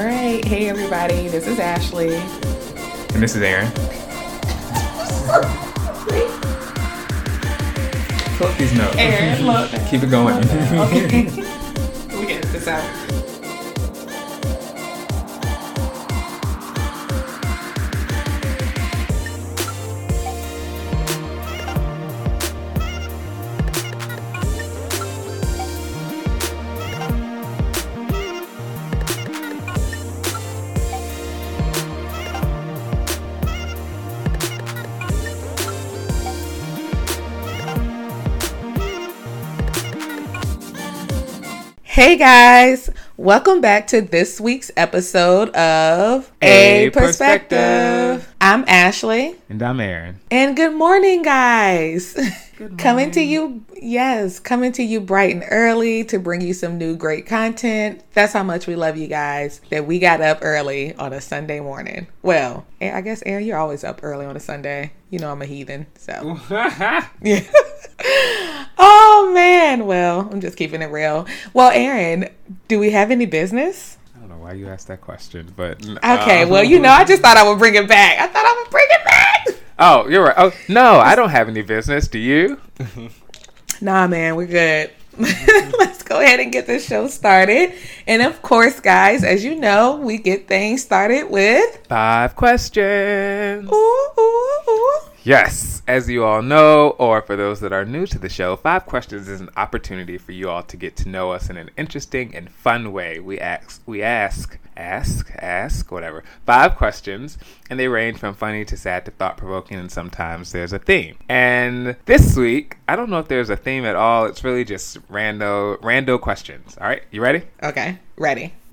All right. Hey, everybody. This is Ashley. And this is Aaron. Up these notes. Aaron, look. Keep it going. Okay. we get this out. Hey guys, welcome back to this week's episode of A A Perspective. Perspective. I'm Ashley, and I'm Aaron. and good morning, guys. Good morning. coming to you, yes, coming to you bright and early to bring you some new great content. That's how much we love you guys that we got up early on a Sunday morning. Well, eh, I guess, Aaron, you're always up early on a Sunday. You know I'm a heathen, so. Yeah. Oh man. Well, I'm just keeping it real. Well, Aaron, do we have any business? I don't know why you asked that question, but Okay. uh, well, you know, I just thought I would bring it back. I thought I would bring it back. Oh, you're right. Oh no, I don't have any business. Do you? Nah, man, we're good. Let's go ahead and get this show started. And of course, guys, as you know, we get things started with Five questions. ooh, ooh, ooh. Yes, as you all know, or for those that are new to the show, Five Questions is an opportunity for you all to get to know us in an interesting and fun way. We ask, we ask, ask, ask, whatever, five questions, and they range from funny to sad to thought provoking, and sometimes there's a theme. And this week, I don't know if there's a theme at all. It's really just rando, rando questions. All right, you ready? Okay, ready.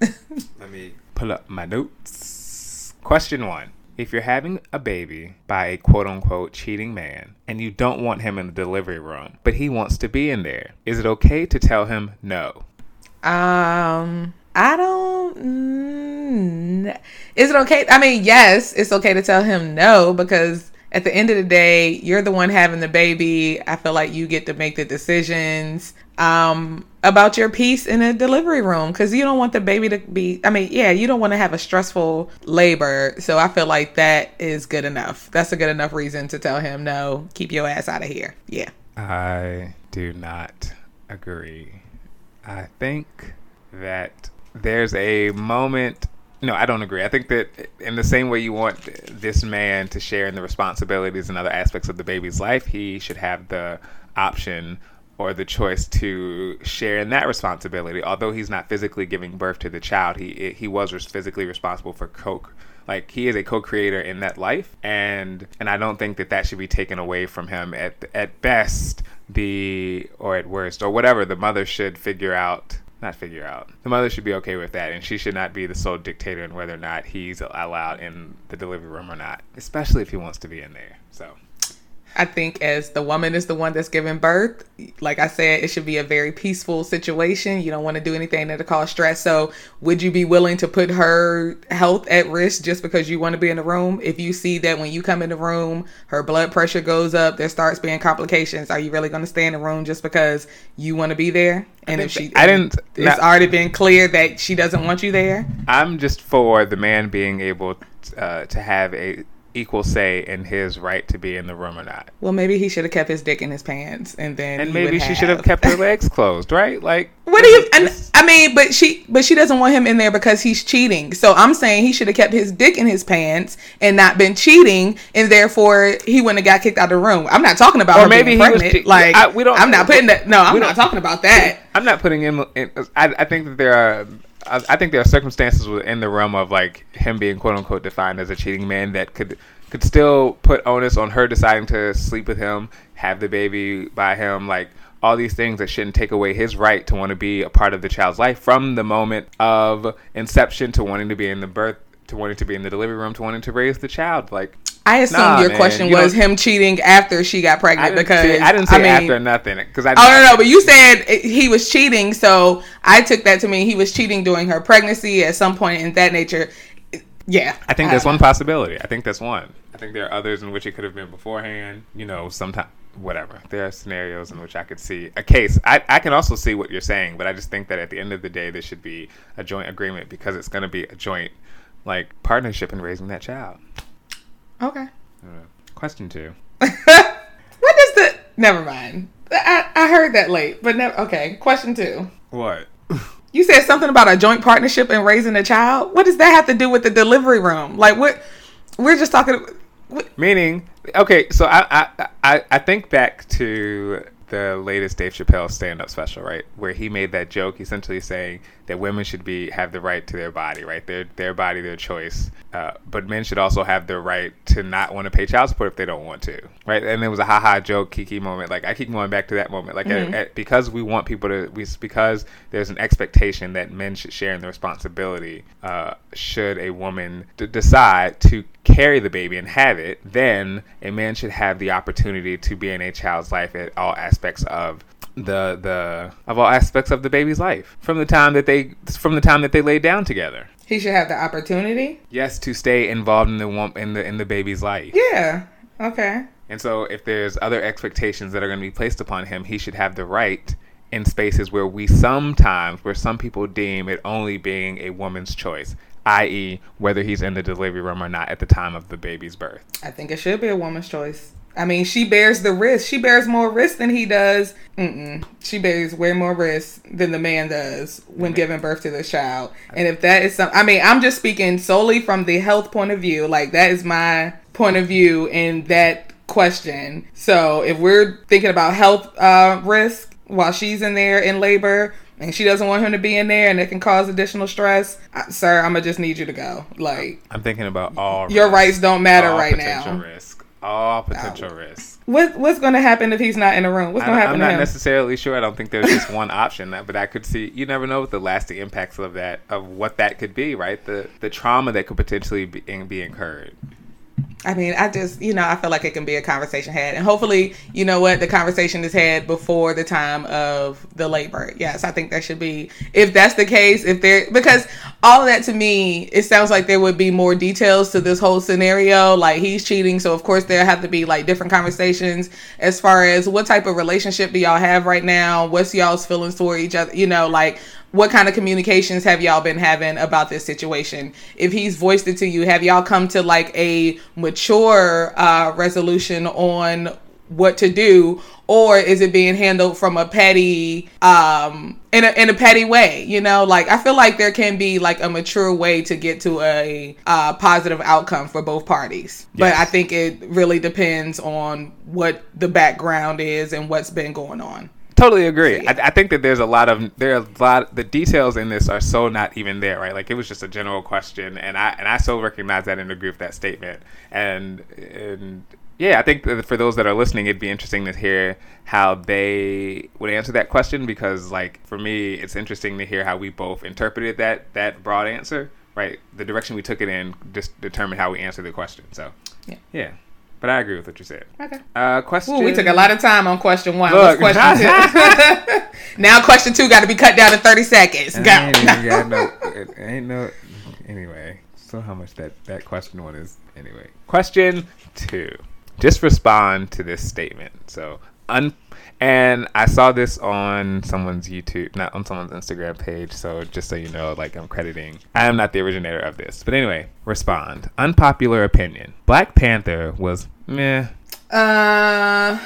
Let me pull up my notes. Question one. If you're having a baby by a quote unquote cheating man and you don't want him in the delivery room, but he wants to be in there, is it okay to tell him no? Um, I don't. Mm, is it okay? I mean, yes, it's okay to tell him no because at the end of the day, you're the one having the baby. I feel like you get to make the decisions um about your piece in a delivery room because you don't want the baby to be i mean yeah you don't want to have a stressful labor so i feel like that is good enough that's a good enough reason to tell him no keep your ass out of here yeah I do not agree. I think that there's a moment. No, I don't agree. I think that in the same way you want this man to share in the responsibilities and other aspects of the baby's life, he should have the option or the choice to share in that responsibility. Although he's not physically giving birth to the child, he he was physically responsible for co like he is a co-creator in that life and and I don't think that that should be taken away from him at at best the or at worst or whatever the mother should figure out not figure out the mother should be okay with that and she should not be the sole dictator in whether or not he's allowed in the delivery room or not especially if he wants to be in there so I think as the woman is the one that's giving birth, like I said, it should be a very peaceful situation. You don't want to do anything that'll cause stress. So, would you be willing to put her health at risk just because you want to be in the room? If you see that when you come in the room, her blood pressure goes up, there starts being complications, are you really going to stay in the room just because you want to be there? And if she, I didn't- it's no. already been clear that she doesn't want you there. I'm just for the man being able uh, to have a equal say in his right to be in the room or not Well, maybe he should have kept his dick in his pants, and then and maybe she should have kept her legs closed right like What do you? And, I mean, but she, but she doesn't want him in there because he's cheating. So I'm saying he should have kept his dick in his pants and not been cheating, and therefore he wouldn't have got kicked out of the room. I'm not talking about Or maybe he was pregnant. che- like I- we don't- I'm not putting that. No, I'm not talking about that. I'm not putting in. in I, I think that there are. I I think there are circumstances within the realm of like him being quote unquote defined as a cheating man that could could still put onus on her deciding to sleep with him, have the baby by him, like all these things that shouldn't take away his right to want to be a part of the child's life from the moment of inception to wanting to be in the birth to wanting to be in the delivery room to wanting to raise the child. Like I assumed Nah, your man, question you was him cheating after she got I pregnant didn't because say, I didn't say mean, after nothing because I. Oh no, no, but you said he was cheating, so I took that to mean he was cheating during her pregnancy at some point in that nature. Yeah, I think that's one possibility. I think that's one. I think there are others in which it could have been beforehand. You know, sometimes whatever. There are scenarios in which I could see a case. I, I can also see what you're saying, but I just think that at the end of the day, there should be a joint agreement because it's going to be a joint like partnership in raising that child. Okay. Uh, question two. what is the? Never mind. I, I heard that late, but never. Okay. Question two. What? You said something about a joint partnership and raising a child. What does that have to do with the delivery room? Like what? We're just talking. What? Meaning, okay, so I, I I I think back to the latest Dave Chappelle stand-up special, right, where he made that joke, essentially saying that women should be have the right to their body, right, their their body, their choice, uh, but men should also have the right to not want to pay child support if they don't want to, right? And it was a ha ha joke, kiki moment. Like I keep going back to that moment, like Mm-hmm. at, at, because we want people to, we because there's an expectation that men should share in the responsibility. Uh, should a woman d- decide to carry the baby and have it, then a man should have the opportunity to be in a child's life at all aspects of the the of all aspects of the baby's life from the time that they from the time that they lay down together. He should have the opportunity. Yes, to stay involved in the wom- in the in the baby's life. Yeah. Okay. And so, if there's other expectations that are going to be placed upon him, he should have the right in spaces where we sometimes, where some people deem it only being a woman's choice, i.e., whether he's in the delivery room or not at the time of the baby's birth. I think it should be a woman's choice. I mean, she bears the risk. She bears more risk than he does. Mm-mm. She bears way more risk than the man does when giving birth to the child. And if that is some, I mean, I'm just speaking solely from the health point of view. Like that is my point of view in that question. So if we're thinking about health uh, risk while she's in there in labor. And she doesn't want him to be in there, and it can cause additional stress. I, sir, I'm gonna just need you to go. Like I'm thinking about all your risk, rights don't matter right now. risk, all potential risks. What what's going to happen if he's not in the room? What's going to happen I'm not necessarily sure. I don't think there's just one option, that, but I could see. You never know what the lasting impacts of that, of what that could be, right? The the trauma that could potentially be, be incurred. I mean, I just, you know, I feel like it can be a conversation had. And hopefully, you know what, the conversation is had before the time of the labor. Yes, I think that should be, if that's the case, if there, because all of that to me, it sounds like there would be more details to this whole scenario. Like he's cheating. So, of course, there have to be like different conversations as far as what type of relationship do y'all have right now? What's y'all's feelings toward each other? You know, like, what kind of communications have y'all been having about this situation? If he's voiced it to you, have y'all come to like a mature uh, resolution on what to do, or is it being handled from a petty, um, in a in a petty way? You know, like I feel like there can be like a mature way to get to a uh, positive outcome for both parties, but I think it really depends on what the background is and what's been going on. Totally agree. Yeah. I, I think that there's a lot of there are a lot the details in this are so not even there, right? Like it was just a general question, and I and I so recognize that in the group that statement. And and yeah, I think that for those that are listening, it'd be interesting to hear how they would answer that question because, like for me, it's interesting to hear how we both interpreted that that broad answer. Right, the direction we took it in just determined how we answered the question. So Yeah. yeah. But I agree with what you said. Okay. Uh, question. Ooh, we took a lot of time on question one. Look. What's question two? now question two got to be cut down to thirty seconds. Go. Ain't got no. It ain't no. Anyway, so how much that that question one is. Anyway, question two. Just respond to this statement. So un. And I saw this on someone's YouTube, not on someone's Instagram page. So just so you know, like I'm crediting, I am not the originator of this. But anyway, respond. Unpopular opinion. Black Panther was meh. Uh,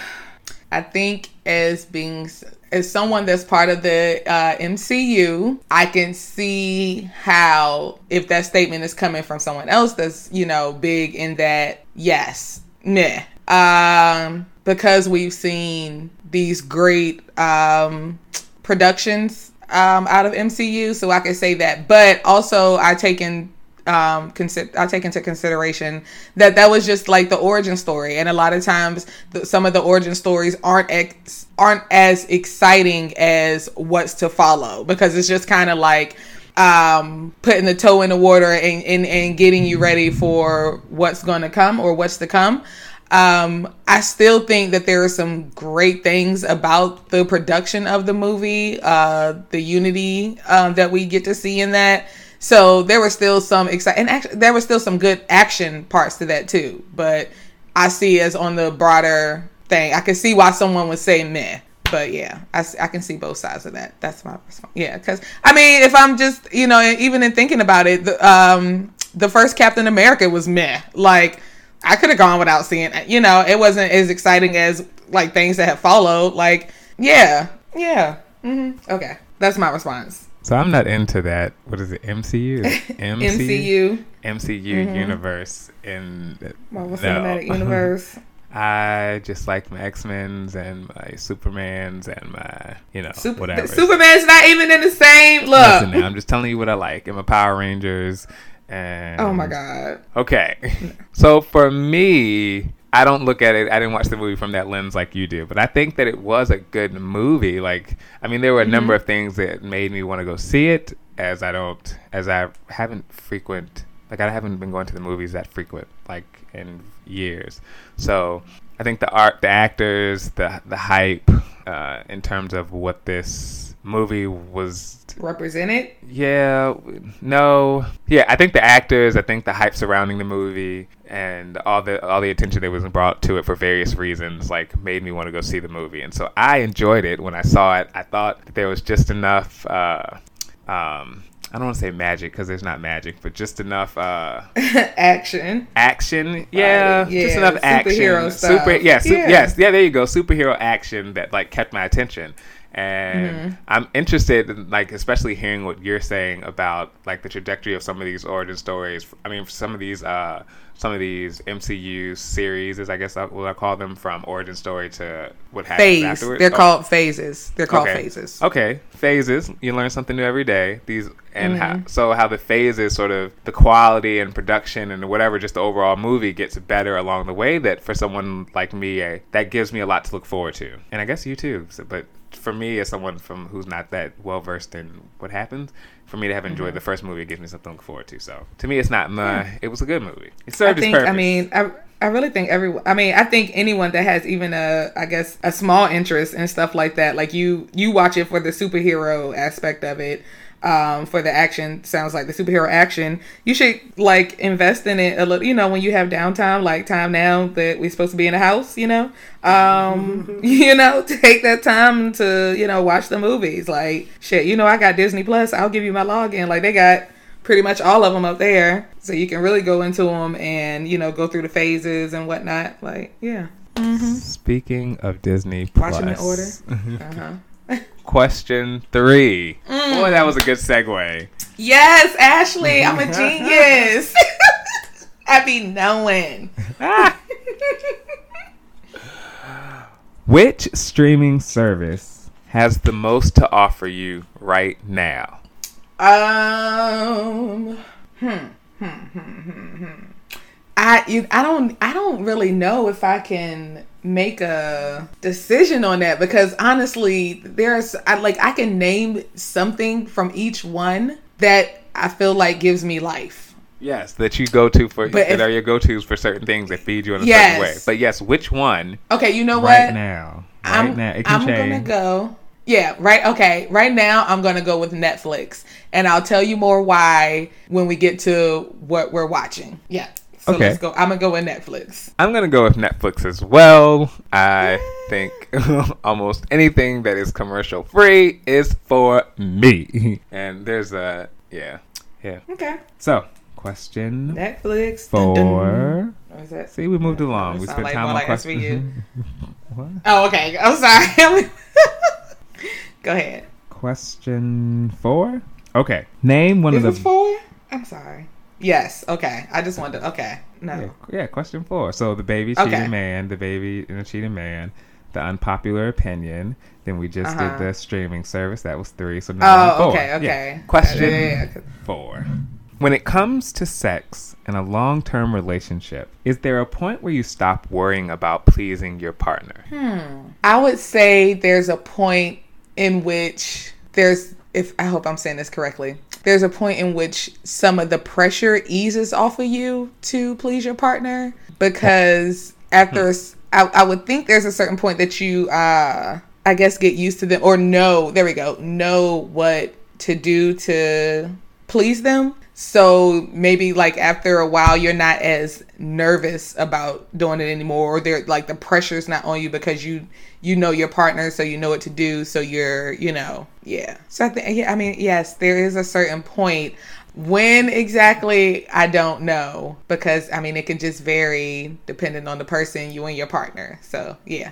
I think as being as someone that's part of the uh, MCU, I can see how if that statement is coming from someone else that's you know big in that yes, meh. Um, because we've seen these great um productions um out of MCU, so I can say that. But also, I take in um I take into consideration that that was just like the origin story. And a lot of times the, some of the origin stories aren't ex, aren't as exciting as what's to follow. Because it's just kind of like um putting the toe in the water and, and and getting you ready for what's going to come or what's to come um, I still think that there are some great things about the production of the movie, uh, the unity um, that we get to see in that. So there were still some exciting, and actually there were still some good action parts to that too. But I see as on the broader thing. I can see why someone would say meh. But yeah, I can see both sides of that. That's my response. Yeah, because I mean, if I'm just you know, even in thinking about it, the, um, the first Captain America was meh. Like I could have gone without seeing it. You know, it wasn't as exciting as like things that have followed. Like yeah, yeah. hmm Okay, that's my response. So I'm not into that. What is it? MCU? MCU, MCU universe in Marvel no. Cinematic Universe. I just like my X Men's and my Supermans and my you know Super, whatever. Superman's not even in the same look. Listen now, I'm just telling you what I like. And my Power Rangers and Oh my god. Okay. So for me, I don't look at it. I didn't watch the movie from that lens like you do, but I think that it was a good movie. Like, I mean, there were a number of things that made me want to go see it. As I don't, as I haven't frequent, like I haven't been going to the movies that frequent, like in years. So I think the art, the actors, the the hype, uh, in terms of what this movie was Represented. yeah, no. Yeah, I think the actors, I think the hype surrounding the movie and all the all the attention that was brought to it for various reasons like made me want to go see the movie. And so I enjoyed it when I saw it. I thought that there was just enough uh um I don't want to say magic because there's not magic, but just enough uh, Action. action. Yeah, yeah, just enough action. superhero stuff. Super, yeah, su- Yeah. yes, yeah. There you go. Superhero action that like kept my attention, and Mm-hmm. I'm interested in like especially hearing what you're saying about like the trajectory of some of these origin stories. I mean, some of these uh some of these MCU series, is I guess I, what I call them, from origin story to what happens Phase. afterwards. They're Oh. called phases. They're called Okay. phases. Okay, phases. You learn something new every day. These and Mm-hmm. how, so how the phases, sort of the quality and production and whatever, just the overall movie gets better along the way. That for someone like me, eh, that gives me a lot to look forward to, and I guess you too. So, but for me, as someone from who's not that well versed in what happens, for me to have enjoyed Mm-hmm. the first movie, it gives me something to look forward to. So to me, it's not. Meh, It was a good movie. It I served its think. purpose. I mean, I. I really think everyone. I mean, I think anyone that has even a, I guess, a small interest in stuff like that, like you, you watch it for the superhero aspect of it, um, for the action. Sounds like the superhero action. You should like invest in it a little. You know, when you have downtime, like time now that we're supposed to be in the house. You know, um, you know, take that time to you know watch the movies. Like shit, you know, I got Disney Plus. I'll give you my login. Like they got pretty much all of them up there so you can really go into them and you know go through the phases and whatnot like yeah Speaking of Disney watch them in order uh-huh question three. Mm. Boy, that was a good segue. yes ashley i'm a genius i be knowing Which streaming service has the most to offer you right now? um hmm, hmm, hmm, hmm, hmm. I you, I don't I don't really know if I can make a decision on that because honestly there's I like I can name something from each one that I feel like gives me life. Yes, that you go to for But that if- are your go tos for certain things that feed you in a Yes. certain way. But yes, which one Okay, you know right what? now? Right I'm, now, it can I'm gonna go. Yeah, right. Okay, right now I'm gonna go with Netflix, and I'll tell you more why when we get to what we're watching. Yeah. So Okay. let's go. I'm gonna go with Netflix. I'm gonna go with Netflix as well. I think almost anything that is commercial free is for me. And there's a yeah, yeah. Okay. So question Netflix. Dun, dun. four. What is that? See, we moved along. We spent like time more on like question. what? Oh, okay. I'm sorry. go ahead. Question four. Okay, name one Is of this the. four? I'm sorry. Yes. Okay. I just wanted. To, okay. No. Yeah, yeah, question four. So the baby cheating Okay. man, the baby and the cheating man, the unpopular opinion. Then we just Uh-huh. did the streaming service. That was three. So now Oh. four. Okay. Okay. Question Yeah, yeah, yeah. four. When it comes to sex in a long term relationship, is there a point where you stop worrying about pleasing your partner? Hmm. I would say there's a point in which there's if I hope I'm saying this correctly. There's a point in which some of the pressure eases off of you to please your partner because after I, I would think there's a certain point that you uh I guess get used to them or know there we go know what to do to please them so maybe like after a while you're not as nervous about doing it anymore or they're like the pressure's not on you because you you know your partner so you know what to do so you're you know yeah. So i think yeah i mean yes there is a certain point. When exactly i don't know because i mean it can just vary depending on the person you and your partner. So yeah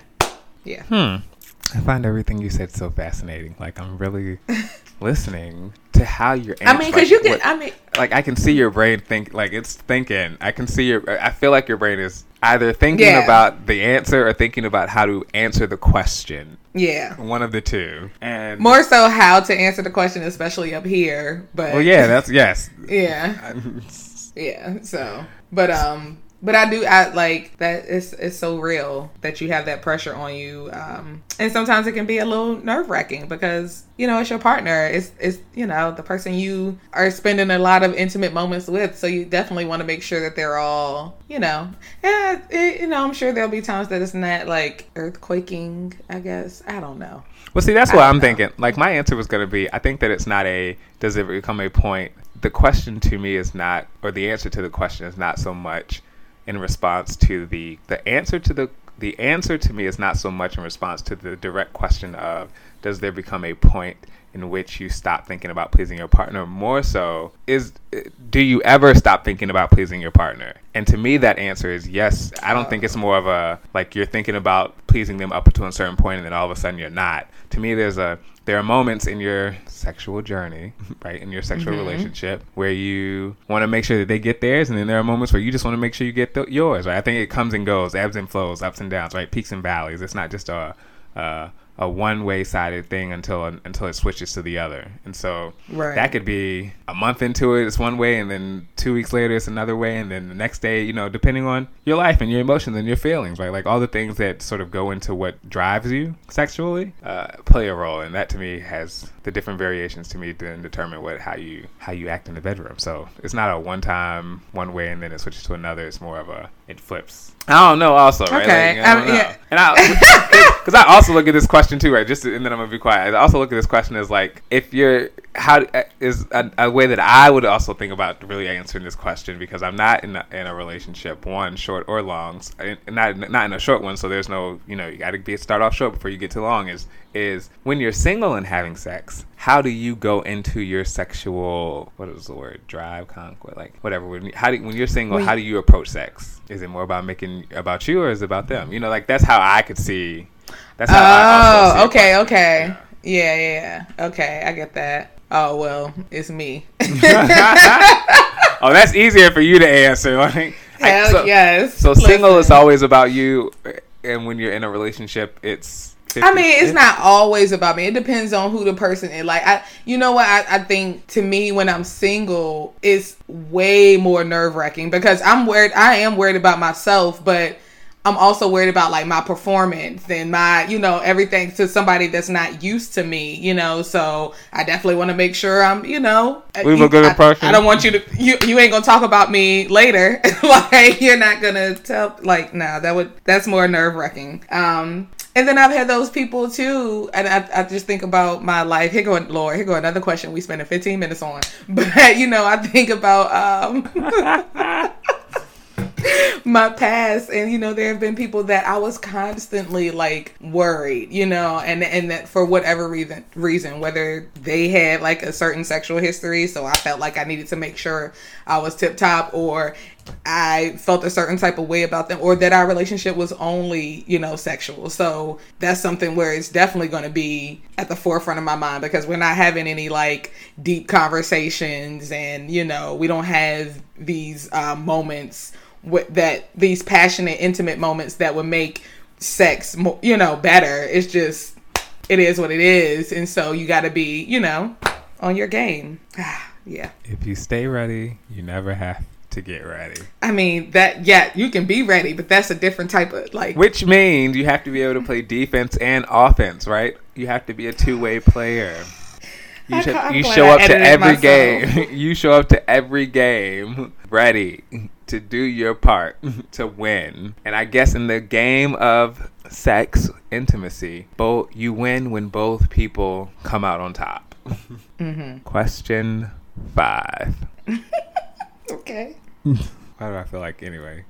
yeah. Hmm. I find everything you said so fascinating. Like I'm really listening to how you're. I mean, because like, you can. what- I mean, like I can see your brain think like it's thinking. I can see your. I feel like your brain is either thinking Yeah. about the answer or thinking about how to answer the question. yeah. One of the two. And More so, how to answer the question, especially up here. But Well, yeah, that's yes. yeah, yeah. So, but um, but I do. I like that. It's it's so real that you have that pressure on you. Um, and sometimes it can be a little nerve wracking because you know it's your partner. It's it's you know the person you are spending a lot of intimate moments with. So you definitely want to make sure that they're all you know. Yeah, it, you know. I'm sure there'll be times that it's not like earthquaking. I guess I don't know. Well, see, that's what I'm know. thinking. Like, my answer was going to be I think that it's not a, does it become a point? The question to me is not, or the answer to the question is not so much in response to the, the answer to the, the answer to me is not so much in response to the direct question of, does there become a point in which you stop thinking about pleasing your partner? More so, is, do you ever stop thinking about pleasing your partner? And to me, that answer is yes. I don't think it's more of a like you're thinking about pleasing them up to a certain point, and then all of a sudden you're not. To me, there's a there are moments in your sexual journey, right, in your sexual mm-hmm. relationship, where you want to make sure that they get theirs, and then there are moments where you just want to make sure you get th- yours. Right? I think it comes and goes, ebbs and flows, ups and downs, right, peaks and valleys. It's not just a a, a one way sided thing until until it switches to the other, and so Right. that could be a month into it, it's one way, and then two weeks later, it's another way, and then the next day, you know, depending on your life and your emotions and your feelings, right? Like all the things that sort of go into what drives you sexually uh, play a role, and that to me has the different variations to me then determine what how you how you act in the bedroom. So it's not a one time one way and then it switches to another. It's more of a it flips. I don't know. Also, right? Okay, Like, I don't um, know. yeah. And I, because I also look at this question too, right? Just to, and then I'm gonna be quiet. I also look at this question as like, if you're how uh, a, a way that I would also think about really answering this question because I'm not in a, in a relationship, one short or long, and not not in a short one. So there's no, you know, you got to be start off short before you get too long. Is is when you're single and having sex, how do you go into your sexual what is the word drive conquest like whatever when how do when you're single When- how do you approach sex is it more about making about you or is it about them you know like that's how I could see that's how I oh, also see Oh, okay, okay. Yeah, yeah, yeah. Okay, I get that. Oh well, it's me. oh that's easier for you to answer like I- Hell so, yes. so single is always about you and when you're in a relationship it's 50, I mean, it's not always about me. It depends on who the person is. Like, I, you know what? I, I think to me, when I'm single, it's way more nerve wracking because I'm worried. I am worried about myself, but I'm also worried about like my performance and my, you know, everything to somebody that's not used to me. You know, so I definitely want to make sure I'm, you know, Leave you- a good I- impression. I, don't want you to. You you ain't gonna talk about me later. like you're not gonna tell. Like nah, that would that's more nerve wracking. Um. And then I've had those people too, and I, I just think about my life. Here go, Lord. Here go another question we spending 15 minutes on. But you know, I think about um, my past and you know there have been people that I was constantly like worried you know and and that for whatever reason reason whether they had like a certain sexual history so I felt like I needed to make sure I was tip top or I felt a certain type of way about them or that our relationship was only you know sexual. So that's something where it's definitely going to be at the forefront of my mind because we're not having any like deep conversations and you know we don't have these uh, moments with that these passionate intimate moments that would make sex mo- you know better it's just it is what it is and so you got to be you know on your game yeah if you stay ready you never have to get ready i mean that yeah you can be ready but that's a different type of like Which means you have to be able to play defense and offense, right? You have to be a two way player. You, should, you show up to every myself. game. you show up to every game ready to do your part to win. And I guess in the game of sex intimacy, both you win when both people come out on top. Mm-hmm. Question five. Okay. Why do I feel like anyway?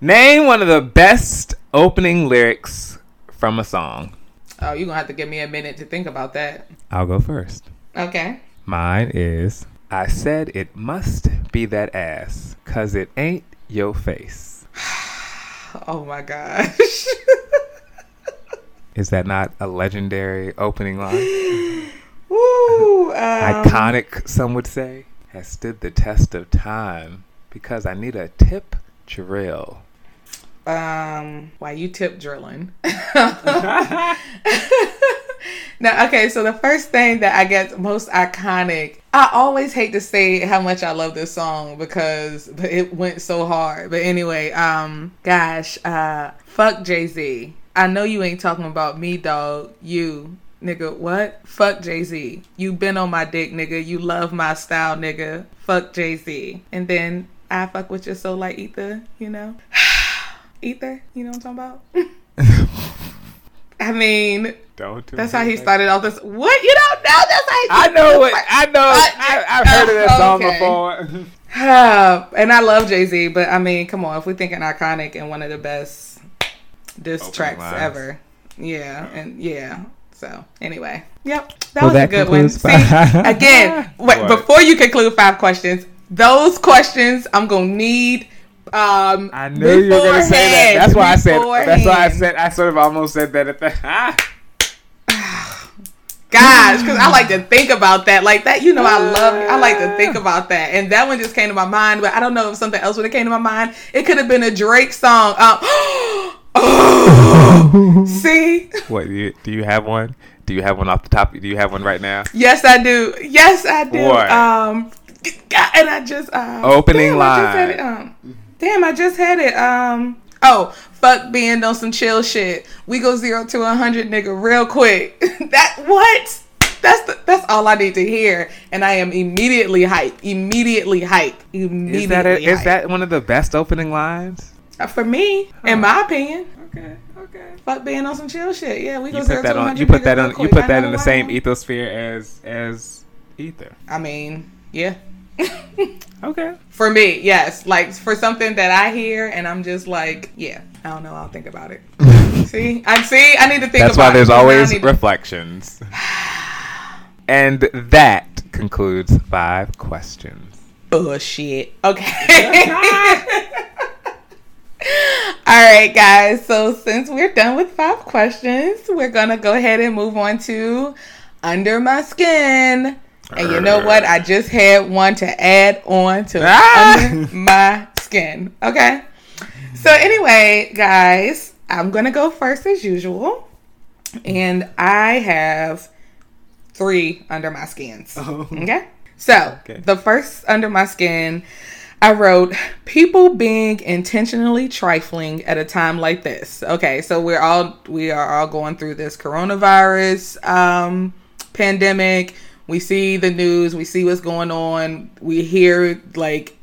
Name one of the best opening lyrics from a song. Oh, you're gonna have to give me a minute to think about that. I'll go first. Okay. Mine is I said it must be that ass, cause it ain't your face. Oh my gosh. Is that not a legendary opening line? Woo. Um, Iconic, some would say, has stood the test of time because I need a tip drill. Um, why you tip drilling? now, okay, so the first thing that I guess most iconic, I always hate to say how much I love this song because but it went so hard. But anyway, um, gosh, uh, fuck Jay Z. I know you ain't talking about me, dog. You. Nigga, what? Fuck Jay Z. You been on my dick, nigga. You love my style, nigga. Fuck Jay Z. And then I fuck with your soul like ether, you know? Ether, you know what I'm talking about? I mean, Don't do that's how he like- started all this. What? You don't know? That's how he I know it. I know. I- I, I've heard of that song okay. before. Uh, and I love Jay Z, but I mean, come on, if we're thinking iconic and one of the best diss Opening tracks lines. ever, yeah, and yeah. So anyway, yep, that Well, was that a good one. See, again, wait, before you conclude five questions, those questions I'm gonna need. Um, I knew you were gonna say that. That's why I said. That's why I said. I sort of almost said that at the. Gosh, because I like to think about that. Like that, you know, I love. I like to think about that, and that one just came to my mind. But I don't know if something else would have came to my mind. It could have been a Drake song. Um, oh, see, what do you do? You have one? Do you have one off the top? Do you have one right now? yes, I do. Yes, I do. What? Um, and I just um, Opening damn, I just had line. Damn, I just had it. Um, oh, fuck being on some chill shit. We go zero to a hundred, nigga, real quick. that what? That's the, that's all I need to hear, and I am immediately hype. Immediately hype. Immediately. Is that a, is that one of the best opening lines? Uh, for me? In my opinion, Okay. Okay. fuck being on some chill shit. Yeah, we go You zero put that to on. You put that on. You put that in the same ethosphere as as ether. I mean, yeah. Okay. For me, yes. Like for something that I hear and I'm just like, yeah, I don't know. I'll think about it. see, I see. I need to think. That's about why there's it. Now I always need to- reflections. and that concludes five questions. bullshit. Okay. All right, guys. So since we're done with five questions, we're gonna go ahead and move on to under my skin. And you know what? I just had one to add on to Ah! my skin. Okay. So anyway, guys, I'm gonna go first as usual, and I have three under my skins. Oh. Okay. So Okay. the first under my skin, I wrote people being intentionally trifling at a time like this. Okay, so we're all we are all going through this coronavirus um, pandemic. We see the news. We see what's going on. We hear like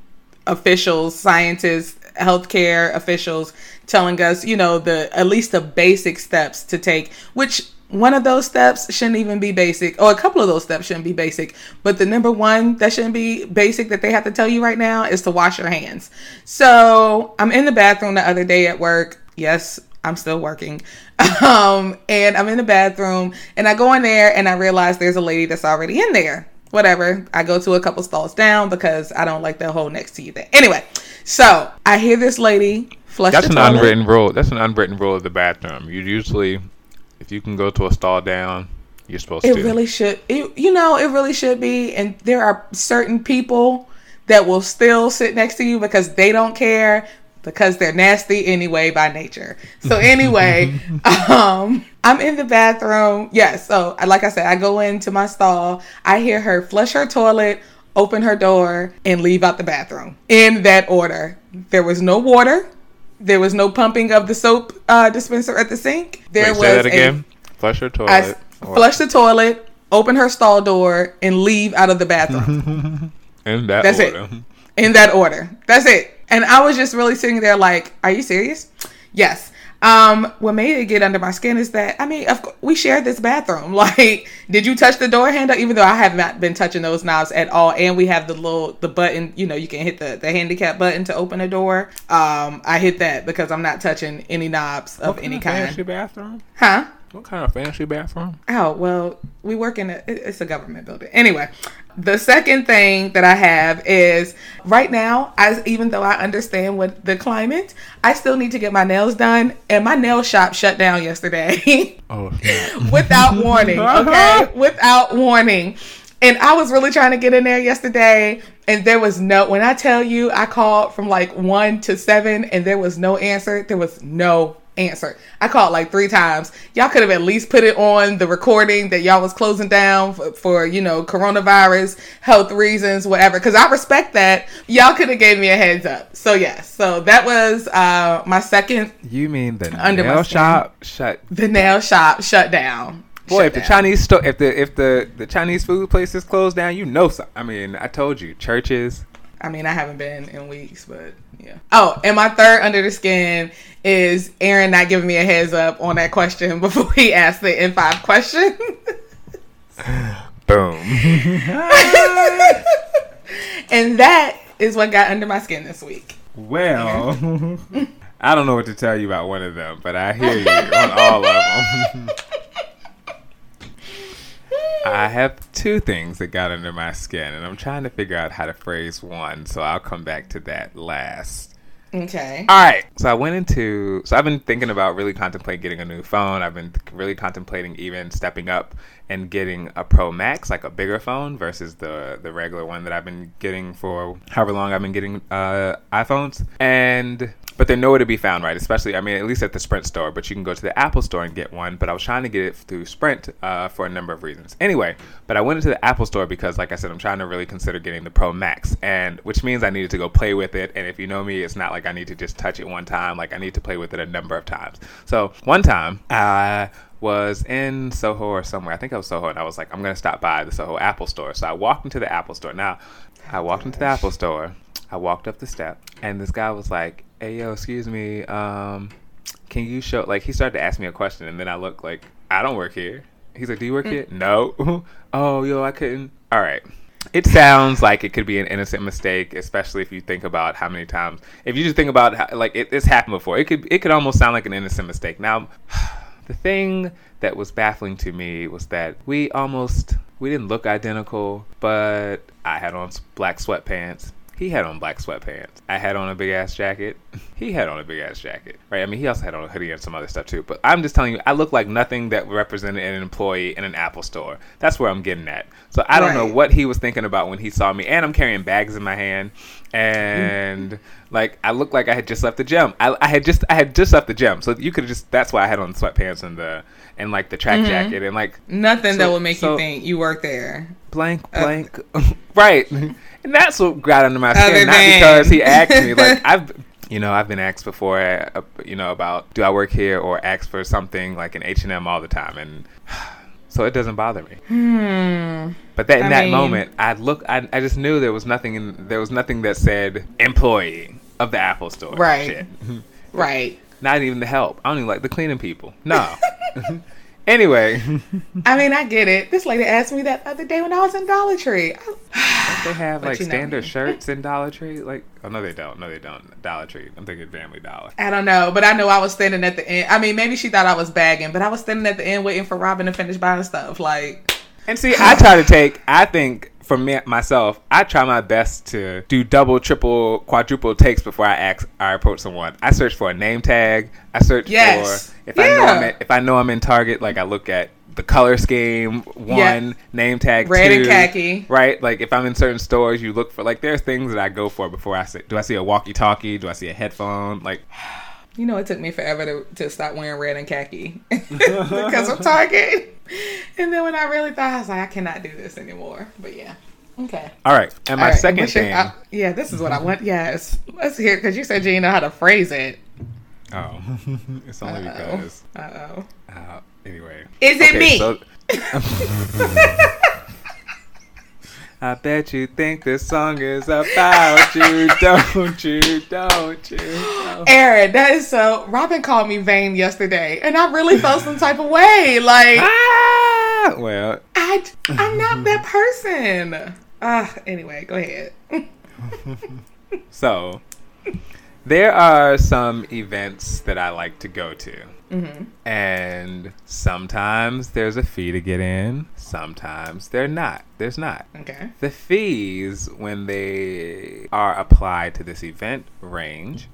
officials, scientists, healthcare officials telling us, you know, the at least the basic steps to take, which one of those steps shouldn't even be basic, or a couple of those steps shouldn't be basic. But the number one that shouldn't be basic that they have to tell you right now is to wash your hands. So I'm in the bathroom the other day at work. Yes, I'm still working. Um, and I'm in the bathroom and I go in there and I realize there's a lady that's already in there. Whatever. I go to a couple stalls down because I don't like the whole next to you thing. Anyway, so I hear this lady flush That's an toilet. unwritten rule. That's an unwritten rule of the bathroom. You usually, if you can go to a stall down, you're supposed It to. really should. It, you know, it really should be. And there are certain people that will still sit next to you because they don't care because they're nasty anyway by nature. So anyway, um, I'm in the bathroom. Yes. so like I said, I go into my stall. I hear her flush her toilet, open her door, and leave out the bathroom in that order. There was no water. There was no pumping of the soap uh, dispenser at the sink. There Wait, was say that a again. Flush your toilet. I s- or- flush the toilet, open her stall door, and leave out of the bathroom. in that That's it. in that order. That's it. And I was just really sitting there like, are you serious? Yes. Um, what made it get under my skin is that I mean, of course, we shared this bathroom. Like, did you touch the door handle? Even though I have not been touching those knobs at all, and we have the little the button. You know, you can hit the the handicap button to open a door. Um, I hit that because I'm not touching any knobs of any kind of kind. fancy bathroom? Huh? What kind of fancy bathroom? Oh, well, we work in a it- it's a government building. Anyway, the second thing that I have is right now, as even though I understand what the climate, I still need to get my nails done and my nail shop shut down yesterday Oh, snap. without warning, uh-huh. okay? Without warning. And I was really trying to get in there yesterday and there was no when I tell you I called from like 1 to 7 and there was no answer, there was no answer. I called like three times. Y'all could have at least put it on the recording that y'all was closing down for, for you know coronavirus health reasons, whatever. Because I respect that. Y'all could have gave me a heads up. So yes, so that was uh my second. you mean the Under nail shop shut? The nail shop shut down. Boy, Shut if the down. Chinese store, if the if the the Chinese food places closed down, you know something. I mean, I told you, churches. I mean, I haven't been in weeks, but yeah. Oh, and my third under the skin is Aaron not giving me a heads up on that question before he asked the N five question. Boom. and that is what got under my skin this week. well, I don't know what to tell you about one of them, but I hear you on all of them. I have two things that got under my skin, and I'm trying to figure out how to phrase one, so I'll come back to that last. Okay. All right. So I went into. So I've been thinking about really contemplating getting a new phone. I've been really contemplating even stepping up and getting a Pro Max, like a bigger phone, versus the the regular one that I've been getting for however long I've been getting uh, iPhones. And but they're nowhere to be found, right? Especially, I mean, at least at the Sprint store. But you can go to the Apple store and get one. But I was trying to get it through Sprint uh, for a number of reasons. Anyway, but I went into the Apple store because, like I said, I'm trying to really consider getting the Pro Max, and which means I needed to go play with it. And if you know me, it's not like I need to just touch it one time. Like I need to play with it a number of times. So one time, I was in Soho or somewhere. I think I was Soho, and I was like, I'm gonna stop by the Soho Apple store. So I walked into the Apple store. Now, I walked into the Apple store. I walked up the step, and this guy was like, "Hey, yo, excuse me, um, can you show?" Like, he started to ask me a question, and then I looked like, "I don't work here." He's like, "Do you work here?" No. oh, yo, I couldn't. All right. It sounds like it could be an innocent mistake, especially if you think about how many times. If you just think about how, like it, it's happened before, it could it could almost sound like an innocent mistake. Now, the thing that was baffling to me was that we almost we didn't look identical, but I had on black sweatpants. He had on black sweatpants. I had on a big ass jacket. He had on a big ass jacket. Right? I mean, he also had on a hoodie and some other stuff too. But I'm just telling you, I look like nothing that represented an employee in an Apple store. That's where I'm getting at. So I don't know what he was thinking about when he saw me. And I'm carrying bags in my hand, and mm. like I look like I had just left the gym. I, I had just I had just left the gym. So you could just that's why I had on sweatpants and the and like the track mm-hmm. jacket and like Nothing that would make so- you think you work there. blank uh, blank right and that's what got under my Other skin not than- because he asked me like i've you know i've been asked before uh, you know about do i work here or asked for something like an h&m all the time and so it doesn't bother me Hmm. but that in I that mean- moment i look I, I just knew there was nothing in there was nothing that said employee of the apple store Right. Shit. Right. not even the help i don't even like the cleaning people no anyway I mean, I get it. This lady asked me that other day when I was in Dollar Tree. I- They have like know standard shirts in Dollar Tree. Like, oh no, they don't. No, they don't. Dollar Tree. I'm thinking Family Dollar. I don't know, but I know I was standing at the end. I mean, maybe she thought I was bagging, but I was standing at the end waiting for Robin to finish buying stuff. Like, And see, I try to take. I think for me myself, I try my best to do double, triple, quadruple takes before I ask. I approach someone. I search for a name tag. I search Yes. for if I know I'm Yeah. if I know I'm in Target. Like I look at the color scheme one Yeah. name tag Red two, and khaki. right like if i'm in certain stores you look for like there's things that i go for before i say do i see a walkie talkie do i see a headphone like you know, it took me forever to, to stop wearing red and khaki because of Target. And then when I really thought, I was like, I cannot do this anymore. But yeah. Okay. all right and my right, second your- thing uh, yeah, this is what I want. Yes. Let's hear because you said you didn't know how to phrase it. Oh, it's only Uh-oh. because. Uh oh. Uh, anyway. Is it me? so- I bet you think this song is about you, don't you? Don't you? Don't. Aaron, that is so. Robin called me vain yesterday, and I really felt some type of way. Like, Ah, well, I, I'm not that person. Ah, anyway, go ahead. so there are some events that I like to go to. Hmm And sometimes there's a fee to get in, sometimes there not. There's not. Okay. The fees when they are applied to this event range.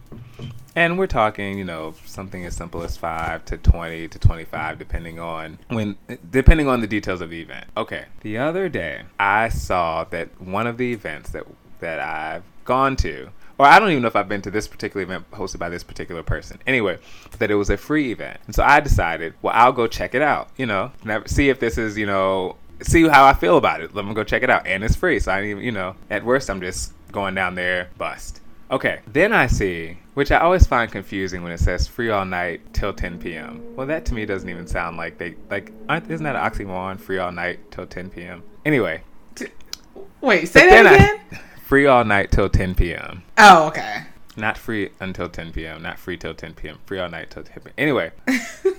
And we're talking, you know, something as simple as 5 to 20 to 25 depending on when depending on the details of the event. Okay. The other day, I saw that one of the events that that I've gone to or I don't even know if I've been to this particular event hosted by this particular person. Anyway, that it was a free event. And so I decided, well, I'll go check it out, you know, never, see if this is, you know, see how I feel about it. Let me go check it out. And it's free. So I didn't even, you know, at worst, I'm just going down there, bust. Okay, then I see, which I always find confusing when it says free all night till 10 p.m. Well, that to me doesn't even sound like they, like, aren't, isn't that an oxymoron? Free all night till 10 p.m. Anyway, Wait, say but that then I- again. free all night till 10 p.m. oh, okay. Not free until 10 p.m. Not free till 10 p.m. Free all night till 10 p.m. Anyway,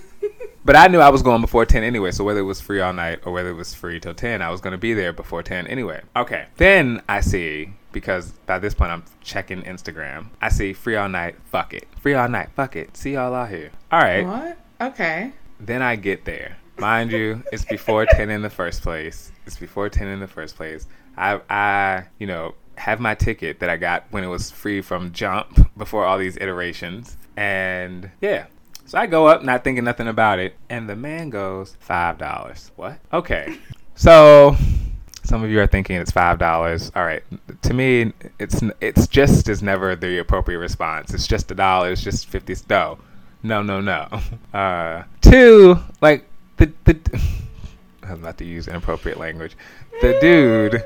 but I knew I was going before 10 anyway. So whether it was free all night or whether it was free till 10, I was going to be there before 10 anyway. Okay. Then I see because by this point I'm checking Instagram. I see free all night. Fuck it. Free all night. Fuck it. See y'all out here. All right. What? Okay. Then I get there. Mind you, it's before 10 in the first place. It's before 10 in the first place. I, I, you know, have my ticket that I got when it was free from Jump before all these iterations. And yeah. So I go up not thinking nothing about it. And the man goes, $5. What? Okay. So some of you are thinking it's five dollars. All right, to me, it's it's just is never the appropriate response. It's just a dollar. It's just fifty. No, no, no, no. Uh, two, like the the. I was about to use inappropriate language. The dude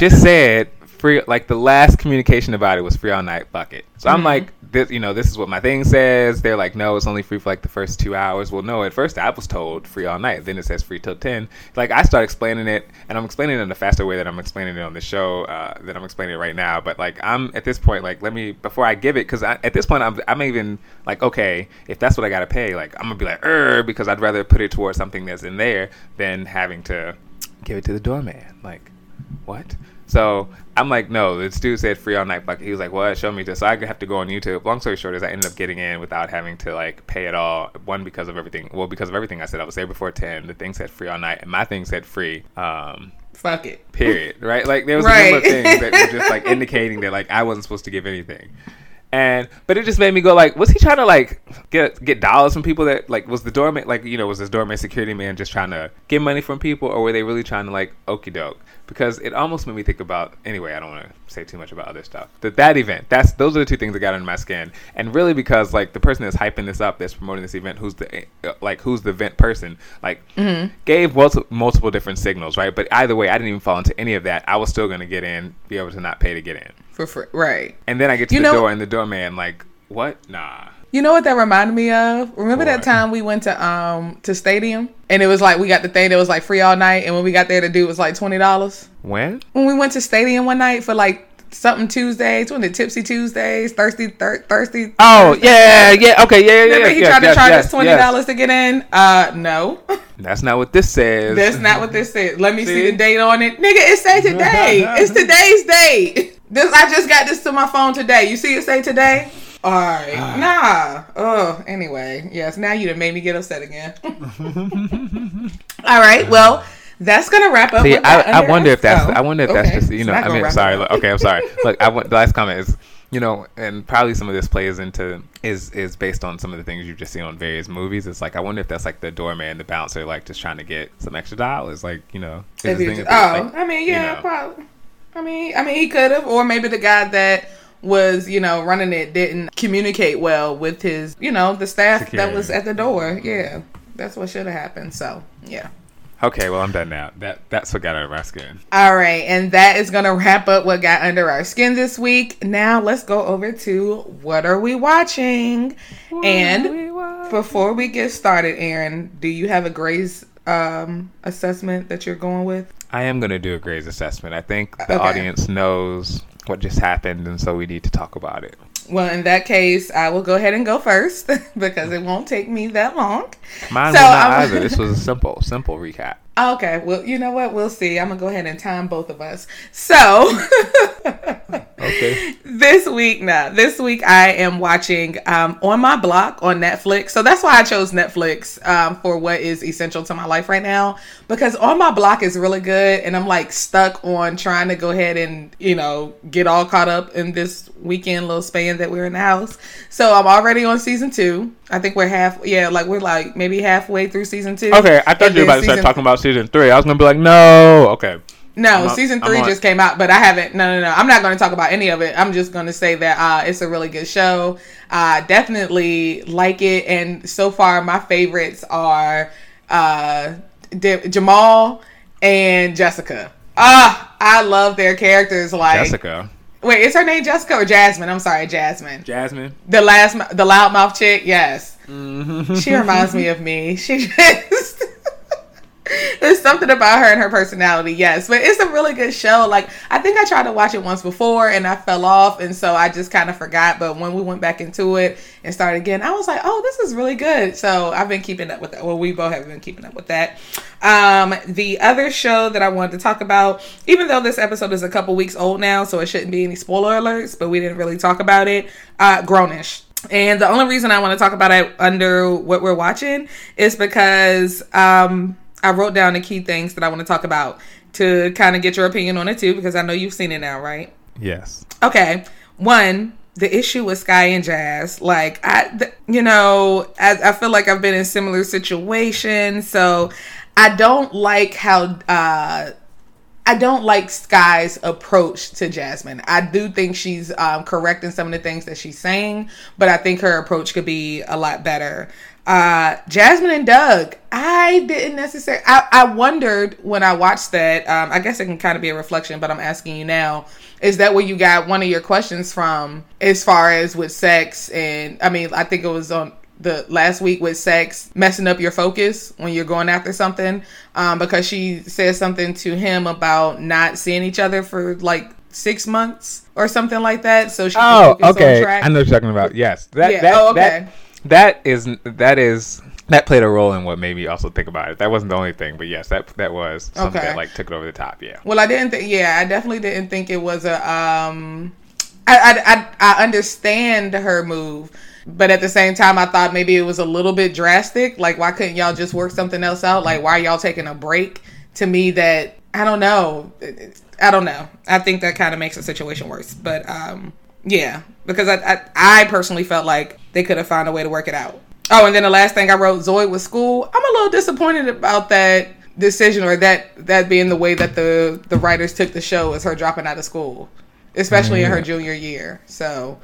just said free. Like the last communication about it was free all night. Fuck it. So I'm Mhm. like, this, you know, this is what my thing says. They're like, no, it's only free for like the first two hours. Well, no, at first I was told free all night. Then it says free till ten. Like I start explaining it, and I'm explaining it in a faster way than I'm explaining it on the show uh, that I'm explaining it right now. But like I'm at this point, like let me before I give it, because at this point I'm I'm even like, okay, if that's what I gotta pay, like I'm gonna be like, er, because I'd rather put it towards something that's in there than having to give it to the doorman. Like, what? So I'm like, no, this dude said free all night. Like he was like, what? Show me this. So I have to go on YouTube. Long story short is I ended up getting in without having to like pay at all. One because of everything. Well, because of everything I said. I was there before ten. The thing said free all night, and my thing said free. Um, Fuck it. period. Right? Like there was a number of things that were just like indicating that like I wasn't supposed to give anything. And but it just made me go like, was he trying to like get get dollars from people that like was the doorman like you know was this doorman security man just trying to get money from people or were they really trying to like okey doke? Because it almost made me think about anyway. I don't want to say too much about other stuff. That that event that's those are the two things that got under my skin. And really because like the person that's hyping this up, that's promoting this event, who's the uh, like who's the event person, like gave multiple multiple different signals, right? But either way, I didn't even fall into any of that. I was still gonna get in, be able to not pay to get in. For free. Right. And then I get to You the know- door, and the doorman like, "What? Nah." You know what that reminded me of? Remember that time we went to um to stadium and it was like we got the thing that was like free all night and when we got there the dude was like twenty dollars. When? When we went to stadium one night for like something Tuesdays, when the Tipsy Tuesdays, Thirsty thir- Thirsty. Oh yeah, yeah, okay, yeah, yeah. Remember yeah, he yes, tried to charge us twenty dollars to get in? Uh no. That's not what this says. That's not what this says. Let me see, See? the date on it. Nigga, it say today. it's today's date. This I just got this to my phone today. You see it say today? Alright. nah. Oh, anyway. Yes, now you done made me get upset again. Alright, well, that's gonna wrap up. See, I, I wonder if that's skull. I wonder if that's just you know I mean sorry look, okay I'm sorry look I want the last comment is you know and probably some of this plays into is is based on some of the things you've just seen on various movies it's like I wonder if that's like the doorman the bouncer like just trying to get some extra dollars like you know is If his you thing just- oh, like, I mean, you yeah, know. probably. I mean, I mean, he could have, or maybe the guy that was, you know, running it didn't communicate well with his, you know, the staff that was at the door. Yeah, that's what should have happened. So, yeah. okay well I'm done now that that's what got under my skin All right, and that is gonna wrap up what got under our skin this week. Now let's go over to what are we watching? and before we get started, Aaron, do you have a Grey's um, assessment that you're going with? I am going to do a Grey's assessment. I think the Okay. audience knows what just happened, and so we need to talk about it. Well, in that case, I will go ahead and go first because it won't take me that long. Mine So, will not I'm- either. This was a simple, simple recap. Okay, well, you know what? We'll see. I'm gonna go ahead and time both of us. So, Okay. this week, no, this week I am watching um, on my block on Netflix. So that's why I chose Netflix um, for what is essential to my life right now because on my block is really good, and I'm like stuck on trying to go ahead and you know get all caught up in this weekend little span that we're in the house. So I'm already on season two. I think we're half, yeah, like we're like maybe halfway through season two. Okay, I thought you were about to start talking about season three. I was going to be like, no. Okay. No, season 3 just came out, but I haven't. No, no, no. I'm not going to talk about any of it. I'm just going to say that uh, it's a really good show. Uh, definitely like it. And so far, my favorites are uh, De- Jamal and Jessica. Ah, I love their characters. Like, Jessica. wait, is her name Jessica or Jasmine? I'm sorry, Jasmine. Jasmine. The last, the loudmouth chick. Yes, Mm-hmm. she reminds me of me. She just. There's something about her and her personality, yes. But it's a really good show. Like I think I tried to watch it once before and I fell off and so I just kind of forgot. But when we went back into it and started again, I was like, Oh, this is really good. So I've been keeping up with that. Well, we both have been keeping up with that. Um, the other show that I wanted to talk about, even though this episode is a couple weeks old now, so it shouldn't be any spoiler alerts, but we didn't really talk about it. Uh Grownish. And the only reason I want to talk about it under what we're watching is because um, I wrote down the key things that I want to talk about to kind of get your opinion on it too, because I know you've seen it now, right? Yes. Okay. One, the issue with Sky and Jazz, like I, th- you know, I, I feel like I've been in similar situations, so I don't like how uh I don't like Sky's approach to Jasmine. I do think she's um, correct in some of the things that she's saying, but I think her approach could be a lot better. Uh, Jasmine and Doug, I didn't necessarily. I, I wondered when I watched that. Um, I guess it can kind of be a reflection, but I'm asking you now: Is that where you got one of your questions from, as far as with sex? And I mean, I think it was on the last week with sex messing up your focus when you're going after something um, because she says something to him about not seeing each other for like six months or something like that so she Oh, okay. track. I know what you're talking about. Yes. That, Yeah. that, Oh, okay. that, that is that is that played a role in what made me also think about it. That wasn't the only thing, but yes, that that was something Okay. that like took it over the top. Yeah. well i didn't think yeah i definitely didn't think it was a um I, I i i understand her move but at the same time i thought maybe it was a little bit drastic like why couldn't y'all just work something else out like why are y'all taking a break to me that i don't know i don't know i think that kind of makes the situation worse but um yeah because I, I i personally felt like they could have found a way to work it out. Oh and then the last thing i wrote zoe with school. I'm a little disappointed about that decision or that that being the way that the the writers took the show as her dropping out of school especially in her junior year so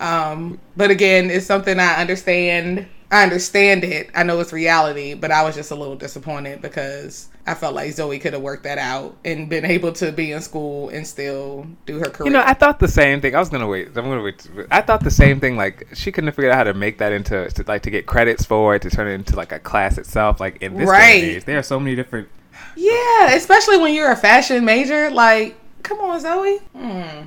um but again it's something i understand i understand it i know it's reality but i was just a little disappointed because i felt like zoe could have worked that out and been able to be in school and still do her career You know, I thought the same thing. I was gonna wait. I'm gonna wait. I thought the same thing. Like she couldn't have figured out how to make that into to, like to get credits for it to turn it into like a class itself. Like in this day Right. and age, there are so many different. Yeah, especially when you're a fashion major. Like, come on, Zoe. Hmm.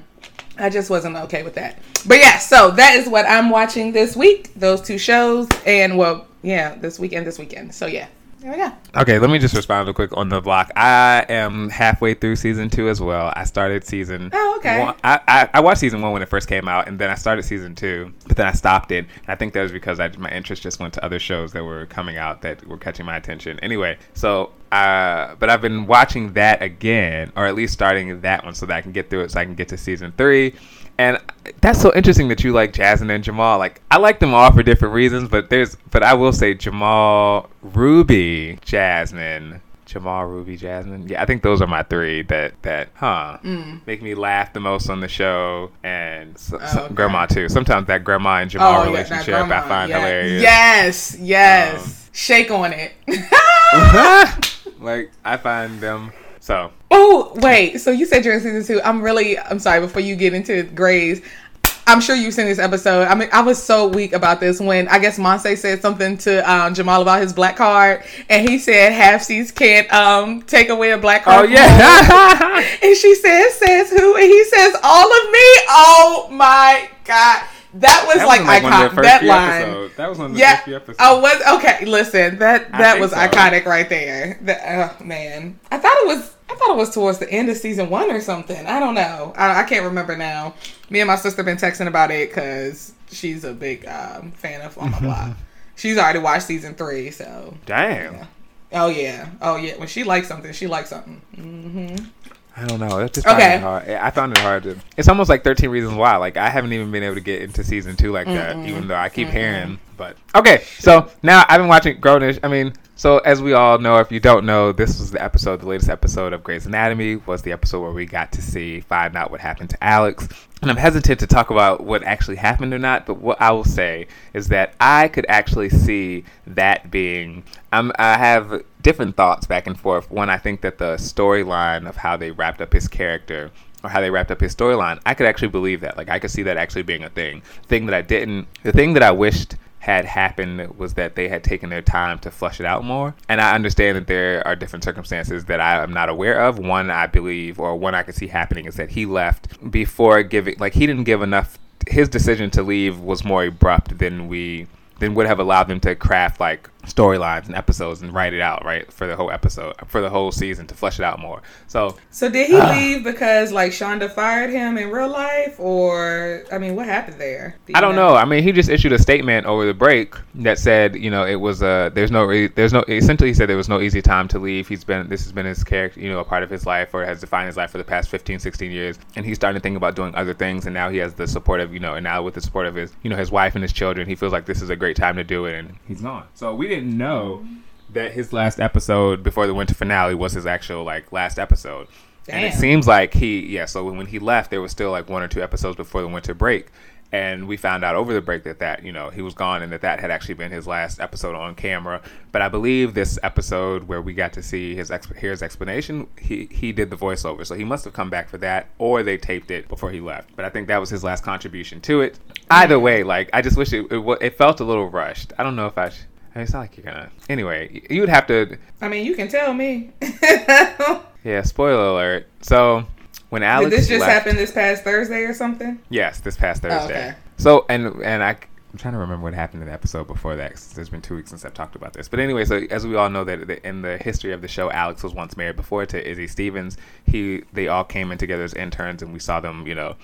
I just wasn't okay with that. But yeah, so that is what I'm watching this week. Those two shows, and well, yeah, this weekend, this weekend. So yeah, there we go. Okay, let me just respond real quick on the block. I am halfway through season two as well. I started season. Oh, okay. One, I, I I watched season one when it first came out, and then I started season two, but then I stopped it. And I think that was because I, my interest just went to other shows that were coming out that were catching my attention. Anyway, so uh, but I've been watching that again, or at least starting that one, so that I can get through it, so I can get to season three. And that's so interesting that you like Jasmine and Jamal. Like I like them all for different reasons, but there's but I will say Jamal, Ruby, Jasmine, Jamal, Ruby, Jasmine. Yeah, I think those are my three that that huh make me laugh the most on the show, and s Oh, s- okay. grandma too. Sometimes that grandma and Jamal yeah, that relationship I grandma, find yeah. hilarious. Yes, yes. Um, Shake on it. like I find them so. Oh, wait. So you said you're in season two. I'm really, I'm sorry, before you get into grades, I'm sure you've seen this episode. I mean, I was so weak about this when I guess Monse said something to um, Jamal about his black card, and he said halfsies can't um, take away a black card. Oh yeah. and she says, "Says who?" And he says, "All of me." Oh my god. That was That like was, like, one of iconic. That line. episodes. That was one of the Yeah. first few episodes. Oh, was okay. Listen, that that was so. iconic right there. The, oh man, I thought it was. I thought it was towards the end of season one or something. I don't know. I, I can't remember now. Me and my sister been texting about it because she's a big um, fan of On My Block. She's already watched season three, so Damn. Yeah. oh yeah, oh yeah. When she likes something, she likes something. hmm I don't know. That's just Okay. hard. I found it hard to. It's almost like Thirteen Reasons Why. Like I haven't even been able to get into season two like that, even though I keep hearing. But okay, so now I've been watching Grownish. I mean, so as we all know, if you don't know, this was the episode, the latest episode of Grey's Anatomy was the episode where we got to see find out what happened to Alex. And I'm hesitant to talk about what actually happened or not, but what I will say is that I could actually see that being. I'm, I have different thoughts back and forth. One, I think that the storyline of how they wrapped up his character or how they wrapped up his storyline, I could actually believe that. Like I could see that actually being a thing. The Thing that I didn't. The thing that I wished had happened was that they had taken their time to flush it out more. And I understand that there are different circumstances that I am not aware of. One I believe, or one I could see happening, is that he left before giving, like he didn't give enough. His decision to leave was more abrupt than we than would have allowed them to craft like storylines and episodes and write it out right for the whole episode for the whole season to flesh it out more. So So did he Ah. leave because like Shonda fired him in real life, or I mean, what happened there? Do I don't know. I mean, he just issued a statement over the break that said, you know, it was uh, there's no re- there's no essentially he said there was no easy time to leave. He's been this has been his character, you know, a part of his life or has defined his life for the past 15, 16 years, and he's starting to think about doing other things. And now he has the support of you know, and now with the support of his you know his wife and his children, he feels like this is a great time to do it, and he's gone. So we didn't know that his last episode before the winter finale was his actual like last episode. And it seems like he, yeah. So when, when he left, there was still like one or two episodes before the winter break, and we found out over the break that that you know he was gone and that that had actually been his last episode on camera. But I believe this episode where we got to see his exp- hear his explanation, he he did the voiceover, so he must have come back for that, or they taped it before he left. But I think that was his last contribution to it. Either way, like I just wish it it, it felt a little rushed. I don't know if I. Sh- I mean, it's not like you're gonna. Anyway, you would have to. I mean, you can tell me. Yeah, spoiler alert. So when Alex Did this just left- happen this past Thursday or something? Yes, this past oh, Thursday. okay. So and and I. I'm trying to remember what happened in the episode before that. 'cause there's been two weeks since I've talked about this. But anyway, so as we all know, that that in the history of the show, Alex was once married before to Izzy Stevens. He they all came in together as interns, and we saw them, you know,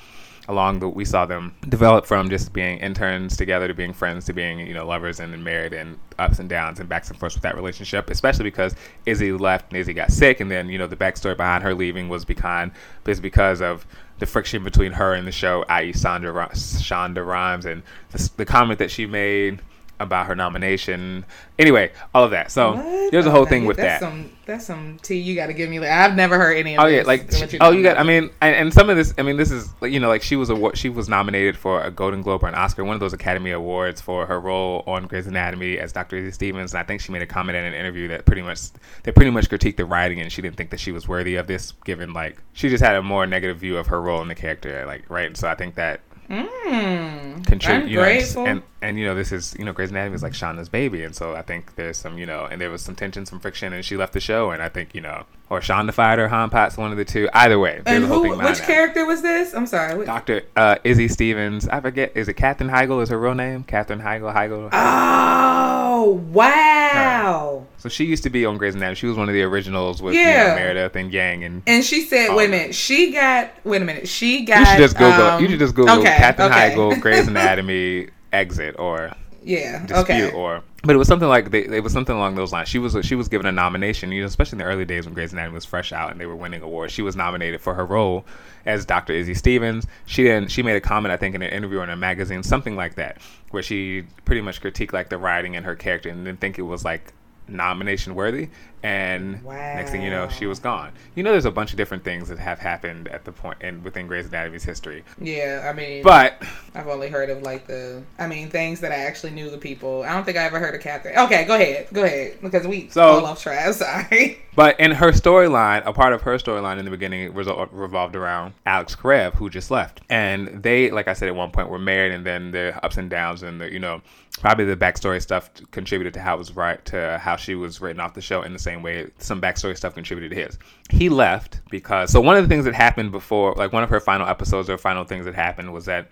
along the we saw them develop from just being interns together to being friends to being you know lovers and then married and ups and downs and backs and forths with that relationship especially because izzy left and izzy got sick and then you know the backstory behind her leaving was behind is because of the friction between her and the show i.e Sandra, shonda rhimes and the, the comment that she made about her nomination anyway all of that so What? there's a whole thing with that's that Some, that's some tea you got to give me. Like, I've never heard any of Oh this. yeah, like she- oh, you got. I mean, and, and some of this. I mean, this is you know, like she was a she was nominated for a Golden Globe or an Oscar, one of those Academy Awards for her role on Grey's Anatomy as Dr. Izzy Stevens. And I think she made a comment in an interview that pretty much they pretty much critiqued the writing and she didn't think that she was worthy of this, given like she just had a more negative view of her role in the character, like right. And so I think that Mm, contribute. You know, and, grateful. and and you know this is you know Grey's Anatomy is like Shonda's baby, and so I think there's some you know and there was some tension, some friction, and she left the show, and I think you know or Shonda fired her, Han Potts, one of the two. Either way, and who? Which that. character was this? I'm sorry. Which- Doctor uh, Izzy Stevens. I forget. Is it Katherine Heigl? Is her real name? Katherine Heigl. Heigl. Oh wow! so she used to be on Grey's Anatomy. She was one of the originals with you know, Meredith and Yang. And And she said, "Wait a minute." She got. Wait a minute. She got. you should just Google. um, you should just Google okay, Katherine okay. Heigl Grey's Anatomy exit or Yeah. dispute Okay. or but it was something like they, it was something along those lines. She was she was given a nomination, you know, especially in the early days when Grey's Anatomy was fresh out and they were winning awards. She was nominated for her role as Dr. Izzy Stevens. She didn't. she made a comment I think in an interview or in a magazine, something like that, where she pretty much critiqued like the writing and her character and didn't think it was like nomination worthy and next thing you know she was gone you know there's a bunch of different things that have happened at the and in within Grey's Anatomy's history Yeah. I mean. but I've only heard of like the, I mean, things that I actually knew the people. I don't think I ever heard of Katherine. Okay, go ahead, go ahead, because we So- all off track. Sorry. But in her storyline, a part of her storyline in the beginning resol- revolved around Alex Karev, who just left. And they, like I said, at one point were married, and then the ups and downs and the, you know, probably the backstory stuff contributed to how was right to how she was written off the show in the same way some backstory stuff contributed to his. He left because so one of the things that happened before, like one of her final episodes or final things that happened was that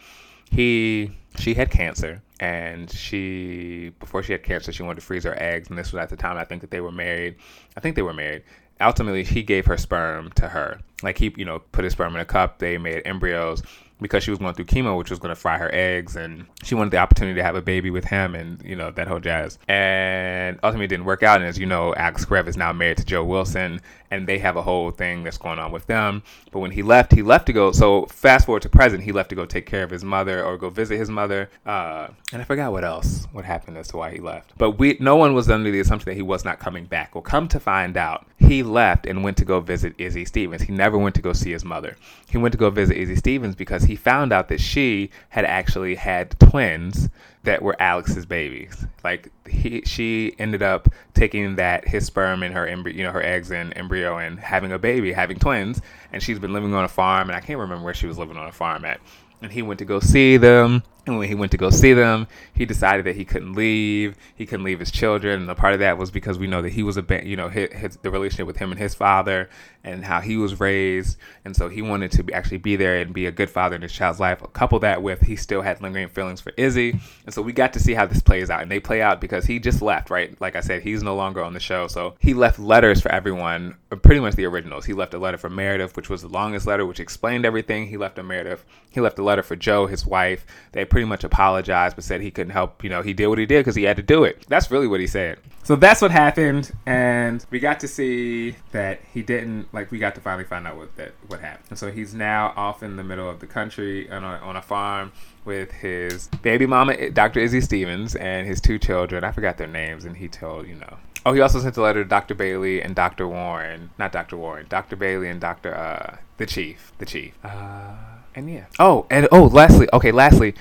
he she had cancer and she before she had cancer she wanted to freeze her eggs and this was at the time i think that they were married. I think they were married. Ultimately he gave her sperm to her. Like he you know put his sperm in a cup. They made embryos because she was going through chemo which was going to fry her eggs and she wanted the opportunity to have a baby with him and you know that whole jazz. And ultimately it didn't work out and as you know alex Karev is now married to jo wilson and they have a whole thing that's going on with them. But when he left he left to go so fast forward to present he left to go take care of his mother or go visit his mother uh, and i forgot what else what happened as to why he left. But we no one was under the assumption that he was not coming back. Well come to find out he left and went to go visit izzy stevens. He never went to go see his mother. He went to go visit izzy stevens because he found out that she had actually had twins that were Alex's babies. Like he, she ended up taking that his sperm and her embryo, you know, her eggs and embryo, and having a baby, having twins. And she's been living on a farm, and I can't remember where she was living on a farm at. And he went to go see them. And when he went to go see them, he decided that he couldn't leave. He couldn't leave his children. And a part of that was because we know that he was a, you know, his, his, the relationship with him and his father, and how he was raised. And so he wanted to actually be there and be a good father in his child's life. Couple that with he still had lingering feelings for Izzy. And so we got to see how this plays out. And they play out because he just left, right? Like I said, he's no longer on the show. So he left letters for everyone, uh, pretty much the originals. He left a letter for Meredith, which was the longest letter, which explained everything. He left a Meredith. He left a letter for Jo, his wife. They pretty much apologized, but said he couldn't help. You know, he did what he did because he had to do it. That's really what he said. So that's what happened, and we got to see that he didn't like. We got to finally find out what that what happened. And so he's now off in the middle of the country on a, on a farm with his baby mama, Dr. Izzy Stevens, and his two children. I forgot their names, and he told you know. Oh, he also sent a letter to Dr. Bailey and Dr. Warren, not Dr. Warren, Dr. Bailey and Dr. Uh, the Chief, the Chief. Uh, and yeah. Oh, and oh, lastly, okay, lastly,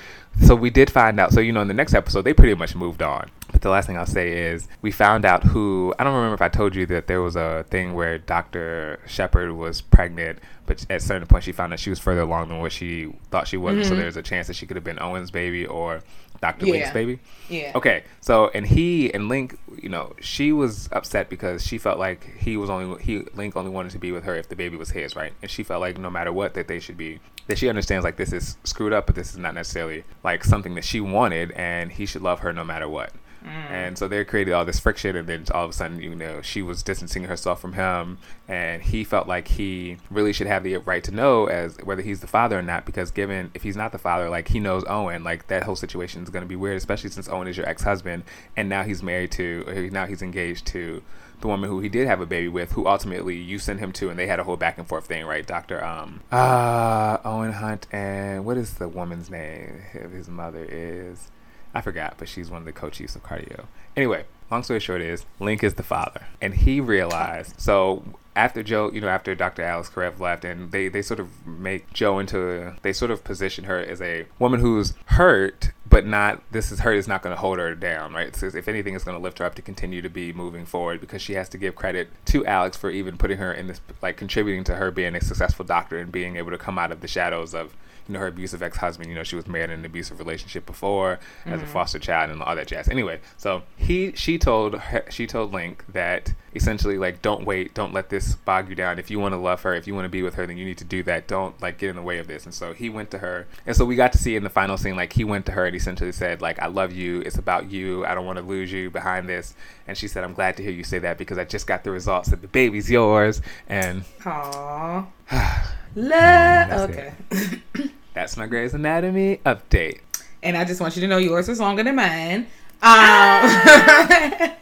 so we did find out. So you know, in the next episode, they pretty much moved on. But the last thing I'll say is we found out who. I don't remember if I told you that there was a thing where Dr. Shepherd was pregnant, but at a certain point she found that she was further along than what she thought she was. So Mhm. there's a chance that she could have been Owen's baby or Dr. Yeah. Link's baby. Yeah. Okay, so and he and Link, you know, she was upset because she felt like he was only he Link only wanted to be with her if the baby was his, right? And she felt like no matter what that they should be that she understands like this is screwed up, but this is not necessarily like something that she wanted, and he should love her no matter what. And so they created all this friction, and then all of a sudden, you know, she was distancing herself from him, and he felt like he really should have the right to know as whether he's the father or not, because given if he's not the father, like he knows Owen, like that whole situation is going to be weird, especially since Owen is your ex-husband, and now he's married to, or now he's engaged to the woman who he did have a baby with, who ultimately you sent him to, and they had a whole back and forth thing, right? Doctor um uh Owen Hunt and what is the woman's name? His mother is I forgot, but she's one of the co-chiefs of cardio. Anyway, long story short is Link is the father, and he realized so. After Jo, you know, after Dr. Alex Karev left, and they, they sort of make Jo into, they sort of position her as a woman who's hurt, but not, this is hurt is not going to hold her down, right? So if anything, it's going to lift her up to continue to be moving forward because she has to give credit to Alex for even putting her in this, like contributing to her being a successful doctor and being able to come out of the shadows of you know her abusive ex-husband you know she was married in an abusive relationship before as a mm-hmm. foster child and all that jazz. Anyway so he she told her, she told link that essentially like don't wait don't let this bog you down. If you want to love her if you want to be with her then you need to do that. Don't like get in the way of this. And so he went to her. And so we got to see in the final scene like he went to her and essentially said like i love you. It's about you. I don't want to lose you behind this. And she said i'm glad to hear you say that because i just got the results that the baby's yours. And Aww. Love. Okay. that's my Grey's Anatomy update. And I just want you to know yours was longer than mine. Um,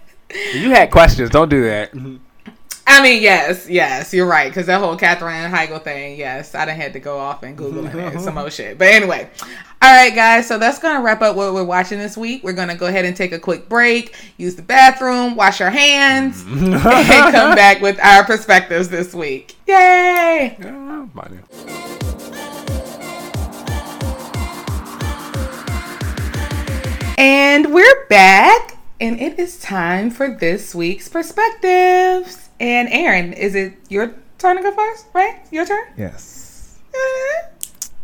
You had questions. Don't do that. I mean, yes, yes, you're right. Because that whole Katherine Heigl thing, yes, I done had to go off and Google it, some more shit. But anyway, all right, guys. So that's gonna wrap up what we're watching this week. We're gonna go ahead and take a quick break, use the bathroom, wash our hands, and come back with our perspectives this week. Yay! Money. And we're back, and it is time for this week's perspectives. And Aaron, is it your turn to go first? Right? Your turn? Yes.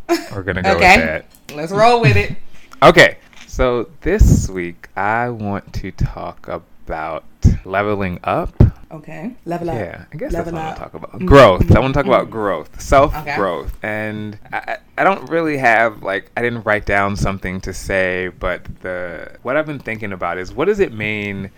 Uh, We're gonna go Okay. with that. Let's roll with it. Okay, so this week I want to talk about leveling up. Okay. Level up. Yeah, I guess Level that's what I want up. to talk about. Mm-hmm. Growth. I want to talk about mm-hmm. growth, self growth, and I, I I don't really have like I didn't write down something to say, but the what I've been thinking about is what does it mean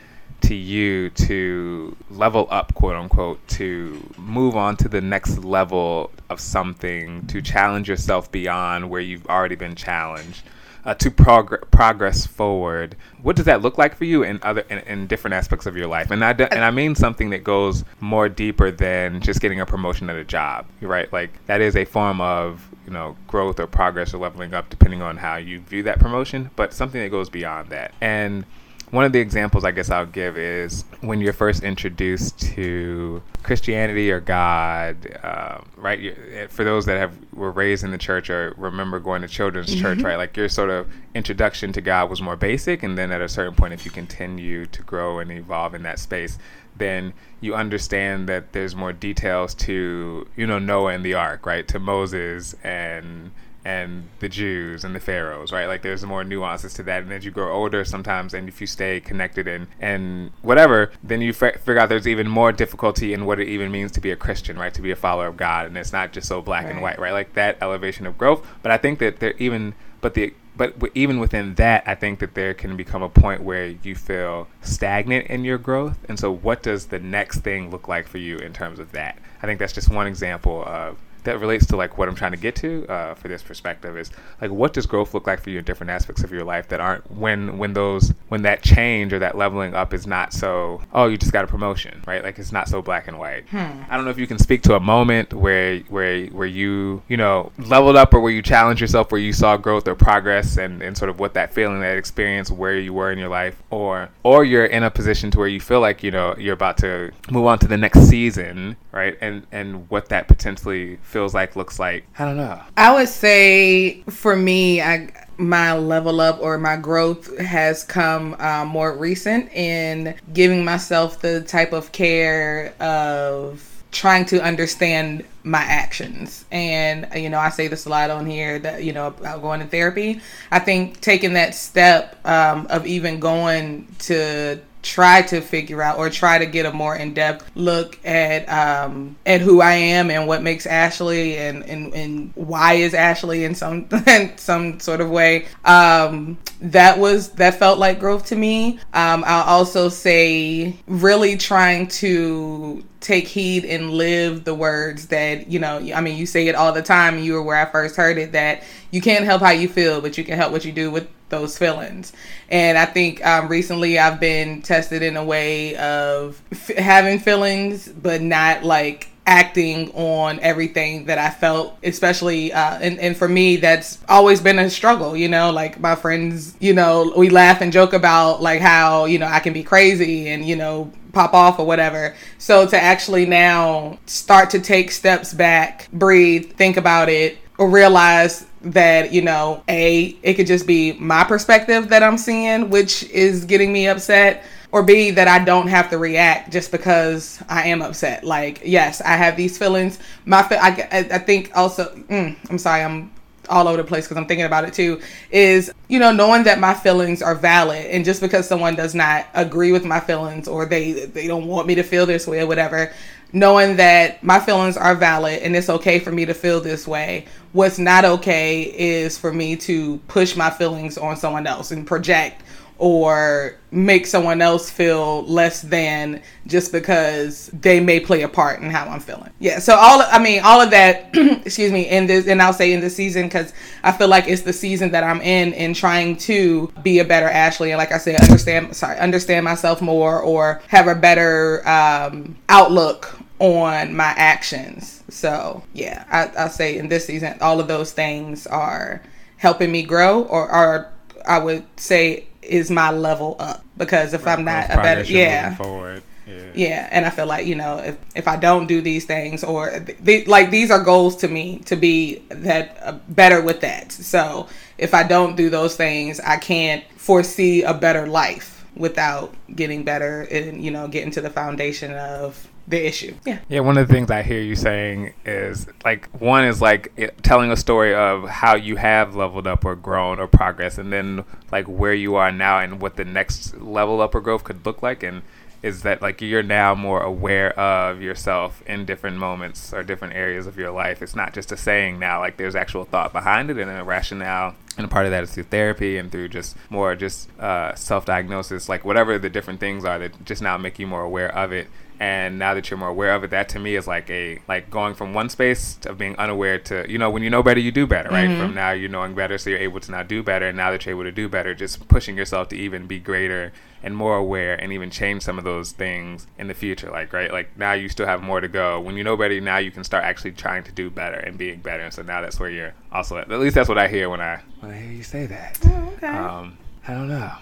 to you to level up, quote unquote, to move on to the next level of something, to challenge yourself beyond where you've already been challenged uh, to prog- progress forward. What does that look like for you in other in, in different aspects of your life? And I do, and I mean something that goes more deeper than just getting a promotion at a job. Right? Like that is a form of you know growth or progress or leveling up, depending on how you view that promotion. But something that goes beyond that. And one of the examples I guess I'll give is when you're first introduced to Christianity or God, um, right? You, eh, for those that have were raised in the church or remember going to children's church, right? Like your sort of introduction to God was more basic, and then at a certain point, if you continue to grow and evolve in that space, then you understand that there's more details to you know Noah and the ark, right? To Moses and and the Jews and the pharaohs, right? Like there's more nuances to that. And as you grow older, sometimes, and if you stay connected and and whatever, then you f- figure out there's even more difficulty in what it even means to be a Christian, right? To be a follower of God, and it's not just so black and white, right? Like that elevation of growth. But I think that there even, but the but even within that, I think that there can become a point where you feel stagnant in your growth. And so, what does the next thing look like for you in terms of that? I think that's just one example of that relates to like what I'm trying to get to uh, for this perspective is like what does growth look like for you in different aspects of your life that aren't when when those when that change or that leveling up is not so oh you just got a promotion right? Like it's not so black and white. I don't know if you can speak to a moment where where where you you know leveled up or where you challenged yourself where you saw growth or progress and and sort of what that feeling that experience where you were in your life or or you're in a position to where you feel like you know you're about to move on to the next season right? And and what that potentially feels like looks like. I don't know. I would say for me, I my level up or my growth has come uh, more recent in giving myself the type of care of trying to understand my actions. And you know i say this a lot on here that you know about going to therapy. I think taking that step um, of even going to try to figure out or try to get a more in-depth look at um at who I am and what makes Ashley and and, and why is Ashley in some in some sort of way. Um that was that felt like growth to me. Um I'll also say really trying to take heed and live the words that you know I mean you say it all the time you were where I first heard it that you can't help how you feel but you can help what you do with those feelings. And I think um, recently I've been tested in a way of f- having feelings but not like acting on everything that I felt, especially, uh, and, and for me, that's always been a struggle, you know, like my friends, you know, we laugh and joke about like how, you know, I can be crazy and, you know, pop off or whatever. So to actually now start to take steps back, breathe, think about it, or realize that you know a it could just be my perspective that i'm seeing which is getting me upset or b that i don't have to react just because i am upset like yes i have these feelings my I I think also mm, i'm sorry i'm all over the place because i'm thinking about it too is you know knowing that my feelings are valid and just because someone does not agree with my feelings or they they don't want me to feel this way or whatever knowing that my feelings are valid and it's okay for me to feel this way. What's not okay is for me to push my feelings on someone else and project or make someone else feel less than just because they may play a part in how I'm feeling. Yeah, so all I mean all of that excuse me in this and I'll say in this season cuz I feel like it's the season that I'm in in trying to be a better Ashley and like I said understand sorry understand myself more or have a better um outlook on my actions. So yeah, I, I'll say in this season, all of those things are helping me grow, or are I would say is my level up because if I'm not a better yeah forward Yeah. yeah. And I feel like, you know, if, if I don't do these things or th- like these are goals to me to be that uh, better with that. So if I don't do those things, I can't foresee a better life without getting better and, you know, getting to the foundation of the issue. Yeah. Yeah. One of the things I hear you saying is like one is like telling a story of how you have leveled up or grown or progress, and then like where you are now and what the next level up or growth could look like, and is that like you're now more aware of yourself in different moments or different areas of your life. It's not just a saying now, like there's actual thought behind it and a rationale. And a part of that is through therapy and through just more just uh, self diagnosis, like whatever the different things are that just now make you more aware of it and now that you're more aware of it that to me is like a like going from one space of being unaware to you know when you know better you do better right? Mm-hmm. from now you're knowing better so you're able to now do better. And now that you're able to do better just pushing yourself to even be greater and more aware and even change some of those things in the future like right? Like now you still have more to go. When you know better now you can start actually trying to do better and being better. And so now that's where you're also at, at least that's what i hear when i when i hear you say that. Oh, okay. um i don't know.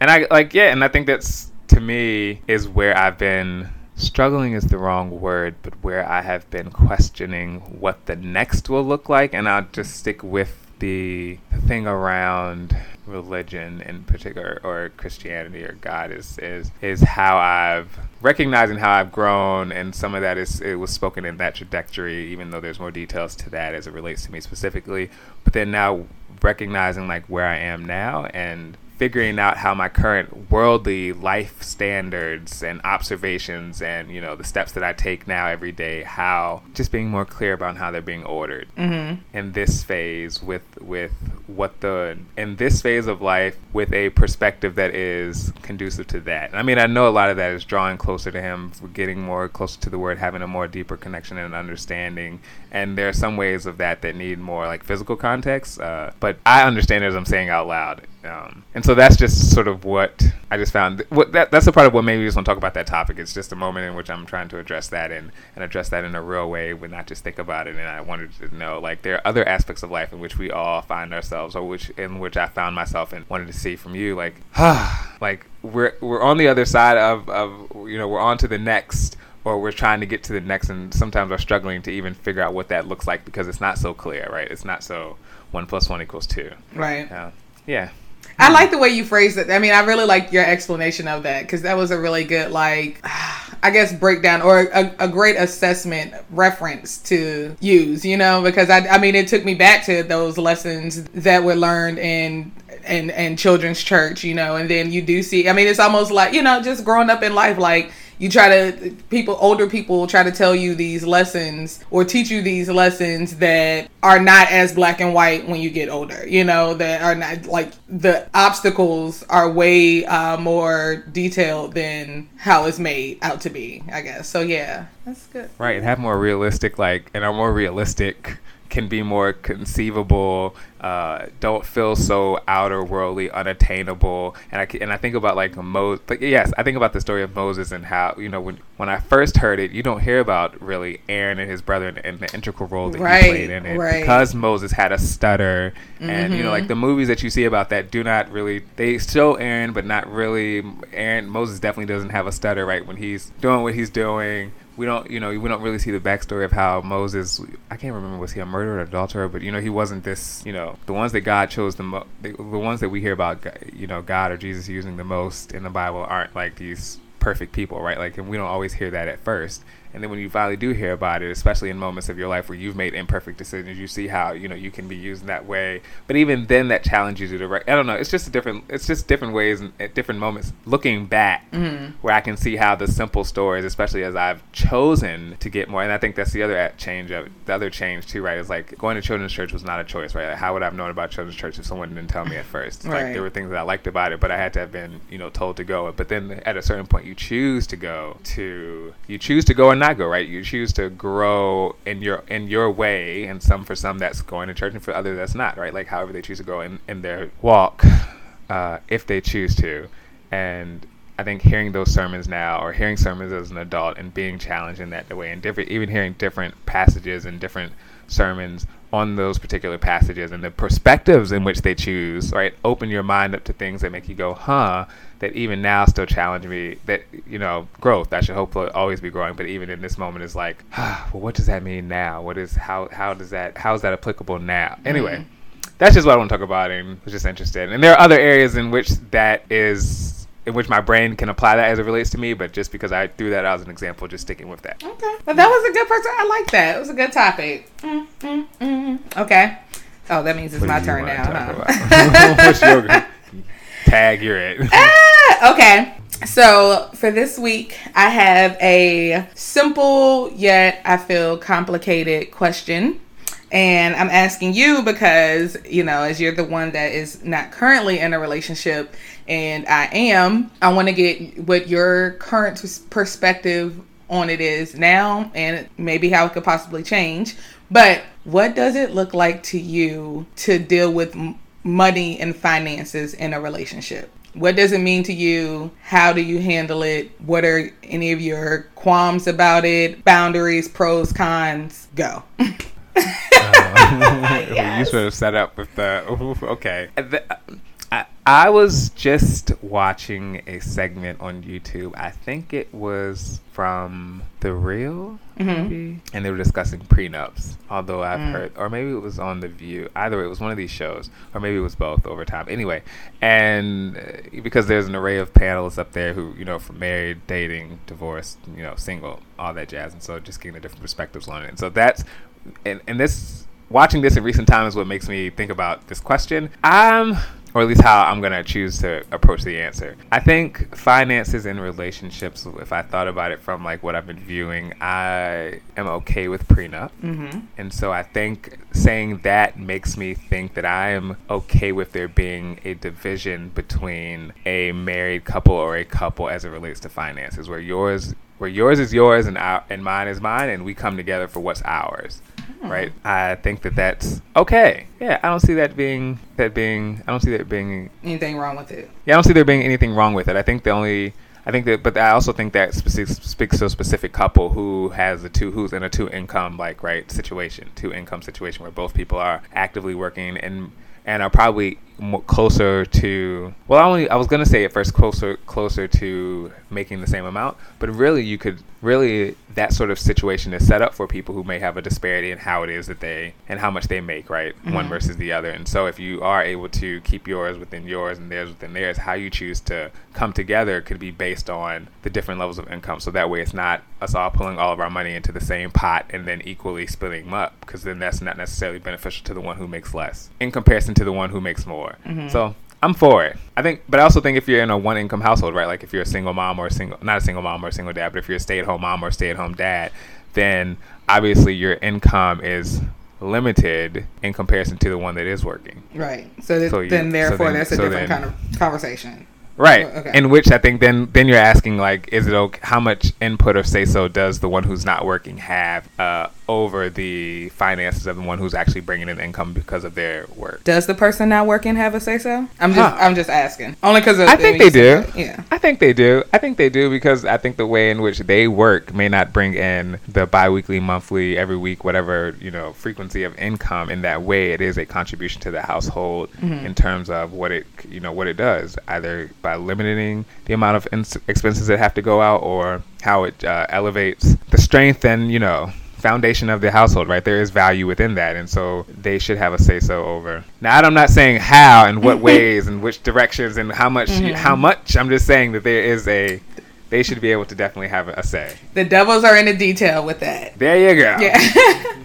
And i like yeah and i think that's to me is where i've been struggling is the wrong word, but where I have been questioning what the next will look like, and I'll just stick with the thing around religion in particular or Christianity or God is is is how I've recognizing how I've grown and some of that is it was spoken in that trajectory even though there's more details to that as it relates to me specifically. But then now recognizing like where I am now and figuring out how my current worldly life standards and observations and you know the steps that I take now every day how just being more clear about how they're being ordered mm-hmm. in this phase with with what the in this phase of life with a perspective that is conducive to that I mean I know a lot of that is drawing closer to him getting more closer to the word having a more deeper connection and understanding and there are some ways of that that need more like physical context uh, but I understand as I'm saying out loud um, and so that's just sort of what I just found. What that that's a part of what maybe we just want to talk about that topic. It's just a moment in which I'm trying to address that and, and address that in a real way, but not just think about it. And I wanted to know like there are other aspects of life in which we all find ourselves, or which in which I found myself and wanted to see from you, like like we're we're on the other side of of you know we're on to the next or we're trying to get to the next and sometimes are struggling to even figure out what that looks like because it's not so clear right? It's not so one plus one equals two. Right. Uh, yeah. I like the way you phrased it. I mean, I really like your explanation of that because that was a really good, like, I guess, breakdown or a, a, great assessment reference to use, you know, because I, I mean, it took me back to those lessons that were learned in in, in children's church, you know, and then you do see, I mean, it's almost like, you know, just growing up in life, like, you try to people older people try to tell you these lessons or teach you these lessons that are not as black and white when you get older you know that are not like the obstacles are way uh, more detailed than how it's made out to be i guess. So yeah. That's good. Right and have more realistic like and are more realistic can be more conceivable, uh, don't feel so outer worldly, unattainable. And I and I think about like Moses. Like, yes, I think about the story of Moses and how you know when when I first heard it, you don't hear about really Aaron and his brother and, and the integral role that right, he played in it right. because Moses had a stutter. Mm-hmm. And you know, like mm-hmm. the movies that you see about that do not really they show Aaron, but not really Aaron. Moses definitely doesn't have a stutter right when he's doing what he's doing we don't you know we don't really see the backstory of how Moses I can't remember was he a murderer or adulterer? But you know he wasn't this you know the ones that God chose the mo- the, the ones that we hear about you know God or Jesus using the most in the Bible aren't like these perfect people right? Like and we don't always hear that at first and then when you finally do hear about it especially in moments of your life where you've made imperfect decisions you see how you know you can be used in that way. But even then that challenges you to i don't know it's just a different it's just different ways and at different moments. Looking back mm-hmm. where i can see how the simple stories especially as i've chosen to get more and i think that's the other change of the other change too right is like going to children's church was not a choice right? Like how would i have known about children's church if someone didn't tell me at first? Right. like there were things that i liked about it but i had to have been you know told to go. But then at a certain point you choose to go to you choose to go and not go, right? You choose to grow in your in your way, and some for some that's going to church, and for others that's not, right? Like however they choose to go in in their walk, uh, if they choose to, and I think hearing those sermons now, or hearing sermons as an adult, and being challenged in that way, and different, even hearing different passages and different sermons on those particular passages and the perspectives in which they choose, right? Open your mind up to things that make you go, huh, that even now still challenge me. That, you know, growth, I should hopefully always be growing, but even in this moment is like, ah, well, what does that mean now? What is, how, how does that, how is that applicable now? Anyway, mm. that's just what I want to talk about and was just interested. And there are other areas in which that is in which my brain can apply that as it relates to me. But just because I threw that out as an example, just sticking with that. Okay, but that was a good person. I like that. It was a good topic. Mm, mm, mm. Okay. Oh, that means it's what my turn now. Huh? What's your tag? You're it. Okay. So for this week, I have a simple yet I feel complicated question. And I'm asking you because, you know, as you're the one that is not currently in a relationship and I am, I want to get what your current perspective on it is now and maybe how it could possibly change. But what does it look like to you to deal with money and finances in a relationship? What does it mean to you? How do you handle it? What are any of your qualms about it? Boundaries, pros, cons? Go. uh, yes. You sort of set up with the okay. I, I was just watching a segment on YouTube. I think it was from The Real, mm-hmm. maybe, and they were discussing prenups. Although I've mm. heard, or maybe it was on The View. Either way, it was one of these shows, or maybe it was both over time. Anyway, and uh, because there's an array of panelists up there who, you know, from married, dating, divorced, you know, single, all that jazz, and so just getting the different perspectives on it. And so that's, and, and this watching this in recent times is what makes me think about this question. Um or at least how I'm going to choose to approach the answer. I think finances in relationships, if I thought about it from like what I've been viewing, I am okay with prenup. Mm-hmm. And so I think saying that makes me think that I am okay with there being a division between a married couple or a couple as it relates to finances, where yours where yours is yours and our, and mine is mine, and we come together for what's ours. Right. I think that that's okay. Yeah, I don't see that being that being. I don't see that being anything wrong with it. Yeah, I don't see there being anything wrong with it. I think the only. I think that, but I also think that specific, speaks to a specific couple who has a two, who's in a two income like right situation, two income situation where both people are actively working and and are probably closer to well I, only, I was going to say at first closer closer to making the same amount but really you could really that sort of situation is set up for people who may have a disparity in how it is that they and how much they make right? Mm-hmm. one versus the other. And so if you are able to keep yours within yours and theirs within theirs how you choose to come together could be based on the different levels of income. So that way it's not us all pulling all of our money into the same pot and then equally splitting them up because then that's not necessarily beneficial to the one who makes less in comparison to the one who makes more Mm-hmm. So I'm for it. I think, but I also think if you're in a one income household, right? Like if you're a single mom or a single, not a single mom or a single dad, but if you're a stay at home mom or stay at home dad, then obviously your income is limited in comparison to the one that is working. Right. So, th- so you, then therefore so then, that's a so different then, kind of conversation. Right. Okay. In which I think then then you're asking like, is it okay? How much input or say so does the one who's not working have uh, over the finances of the one who's actually bringing in income because of their work? Does the person not working have a say so? I'm just huh. I'm just asking. Only because I think they do. Yeah. I think they do. I think they do because I think the way in which they work may not bring in the biweekly, monthly, every week, whatever you know frequency of income. In that way, it is a contribution to the household mm-hmm. in terms of what it you know what it does either by limiting the amount of ins- expenses that have to go out or how it uh, elevates the strength and you know foundation of the household right there is value within that and so they should have a say so over now i'm not saying how and what ways and which directions and how much mm-hmm. how much i'm just saying that there is a they should be able to definitely have a say the devils are in the detail with that there you go yeah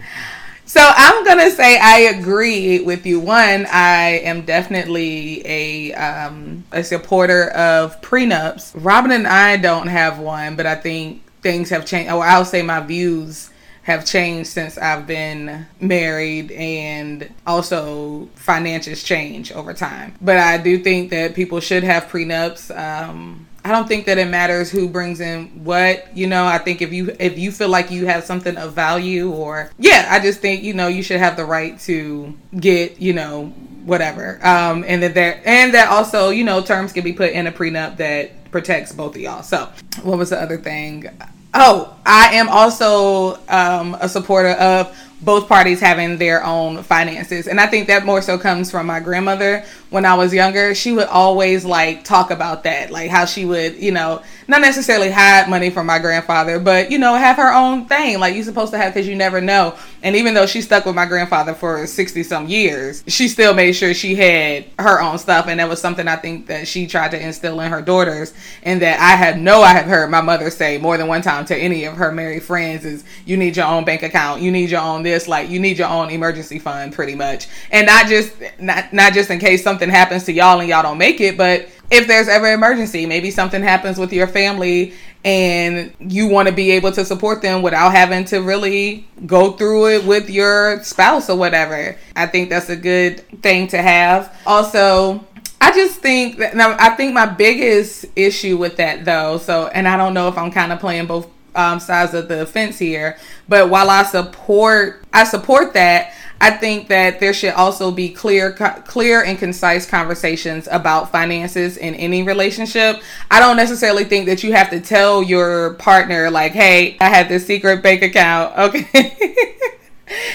So I'm gonna say I agree with you. One, I am definitely a um, a supporter of prenups. Robin and I don't have one, but I think things have changed. Or I'll say my views have changed since I've been married and also finances change over time. But I do think that people should have prenups. Um, I don't think that it matters who brings in what. You know, I think if you if you feel like you have something of value or yeah, I just think you know you should have the right to get you know whatever. Um, and that there and that also you know terms can be put in a prenup that protects both of y'all. So what was the other thing? Oh, I am also um, a supporter of both parties having their own finances. And I think that more so comes from my grandmother when I was younger. She would always like talk about that, like how she would, you know, not necessarily hide money from my grandfather, but you know, have her own thing like you're supposed to have because you never know. And even though she stuck with my grandfather for 60 some years, she still made sure she had her own stuff. And that was something I think that she tried to instill in her daughters. And that I have no, I have heard my mother say more than one time to any of her married friends is you need your own bank account, you need your own this, like you need your own emergency fund pretty much. And not just, not, not just in case something happens to y'all and y'all don't make it, but if there's ever emergency, maybe something happens with your family and you want to be able to support them without having to really go through it with your spouse or whatever. I think that's a good thing to have. Also, I just think that now I think my biggest issue with that though, so and I don't know if I'm kind of playing both um, sides of the fence here, but while I support I support that, I think that there should also be clear, clear and concise conversations about finances in any relationship. I don't necessarily think that you have to tell your partner like, "Hey, I have this secret bank account." Okay.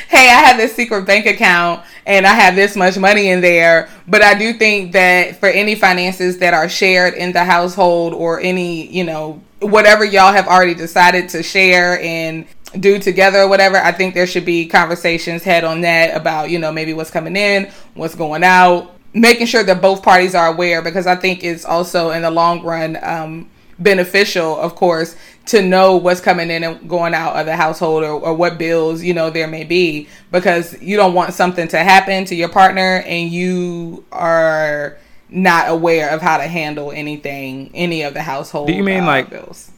hey, I have this secret bank account and I have this much money in there. But I do think that for any finances that are shared in the household or any, you know, whatever y'all have already decided to share and do together or whatever, I think there should be conversations had on that about, you know, maybe what's coming in, what's going out, making sure that both parties are aware because I think it's also in the long run um, beneficial, of course, to know what's coming in and going out of the household or, or what bills, you know, there may be because you don't want something to happen to your partner and you are not aware of how to handle anything, any of the household. Do you mean uh, like bills?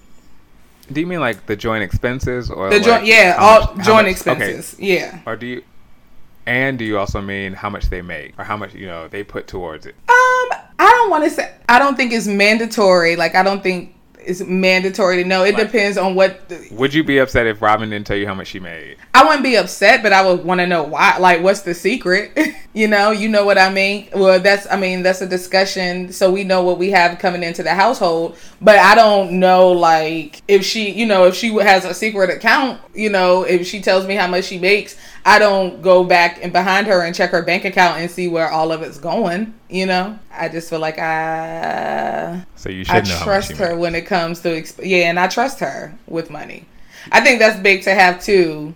Do you mean like the joint expenses or The like joint, yeah, all much- joint much- expenses, yeah. Or do you? And do you also mean how much they make or how much you know they put towards it? Um, I don't want to say. I don't think it's mandatory. Like, I don't think it's mandatory to know. It Like- depends on what. The, Would you be upset if Robin didn't tell you how much she made? I wouldn't be upset, but I would want to know why. Like, what's the secret? you know, you know what I mean. Well, that's. I mean, that's a discussion, so we know what we have coming into the household. But I don't know, like, if she, you know, if she has a secret account, you know, if she tells me how much she makes, I don't go back and behind her and check her bank account and see where all of it's going. You know, I just feel like I So you should I trust her when it comes to exp- yeah, and I trust her with money. I think that's big to have too,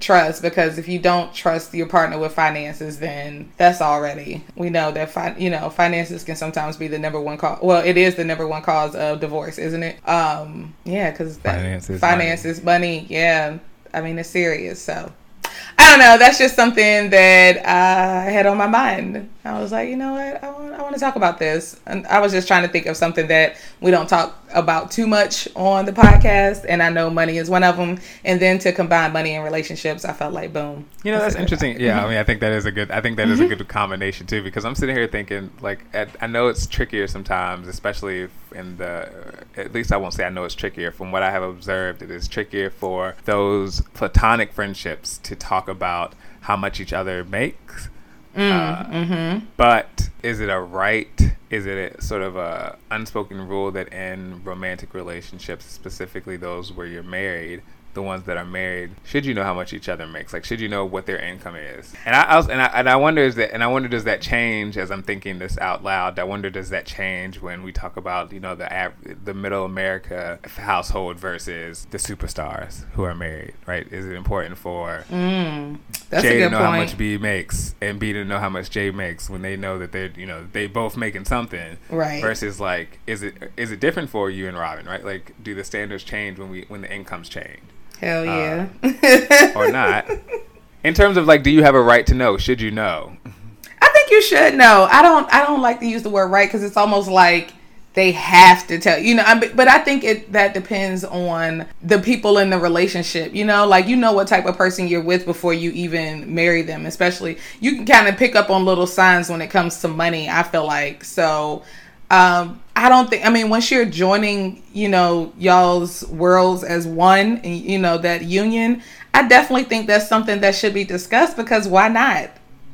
trust because if you don't trust your partner with finances, then that's already we know that fi- you know finances can sometimes be the number one cause. Well, it is the number one cause of divorce, isn't it? Um, yeah, because Finances, finances, money. Yeah, I mean it's serious. So I don't know. That's just something that I had on my mind. I was like, you know what? I want, I want to talk about this. And I was just trying to think of something that we don't talk about too much on the podcast. And I know money is one of them. And then to combine money and relationships, I felt like, boom. You know, that's interesting. Yeah, I mm-hmm. mean, I think that is a good. I think that is a mm-hmm. good combination too, because I'm sitting here thinking, like, at, I know it's trickier sometimes, especially in the. At least I won't say I know it's trickier. From what I have observed, it is trickier for those platonic friendships to talk about how much each other makes. Uh, mm-hmm. But is it a right? Is it a sort of a unspoken rule that in romantic relationships, specifically those where you're married, the ones that are married, should you know how much each other makes? Like, should you know what their income is? And I, I was, and I, and I wonder is that, and I wonder does that change as I'm thinking this out loud? I wonder does that change when we talk about you know the av- the middle America household versus the superstars who are married, right? Is it important for Mm, Jay to know how much B makes and B to know how much Jay makes when they know that they're you know they both making something Right. versus like is it is it different for you and Robin right like do the standards change when we when the incomes change Hell uh, yeah. or not in terms of like do you have a right to know should you know I think you should know. I don't. I don't like to use the word right because it's almost like they have to tell you know. I, but I think it that depends on the people in the relationship. You know, like you know what type of person you're with before you even marry them. Especially you can kind of pick up on little signs when it comes to money. I feel like so. Um, I don't think. I mean, once you're joining, you know, y'all's worlds as one, and you know that union. I definitely think that's something that should be discussed because why not?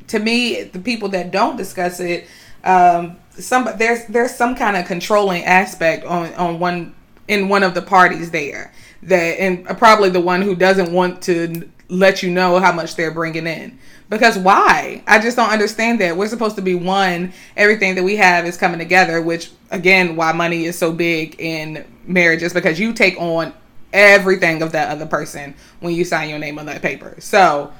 to me, the people that don't discuss it, um, some there's there's some kind of controlling aspect on on one in one of the parties there that and probably the one who doesn't want to let you know how much they're bringing in because why i just don't understand that we're supposed to be one everything that we have is coming together which again why money is so big in marriages because you take on everything of that other person when you sign your name on that paper so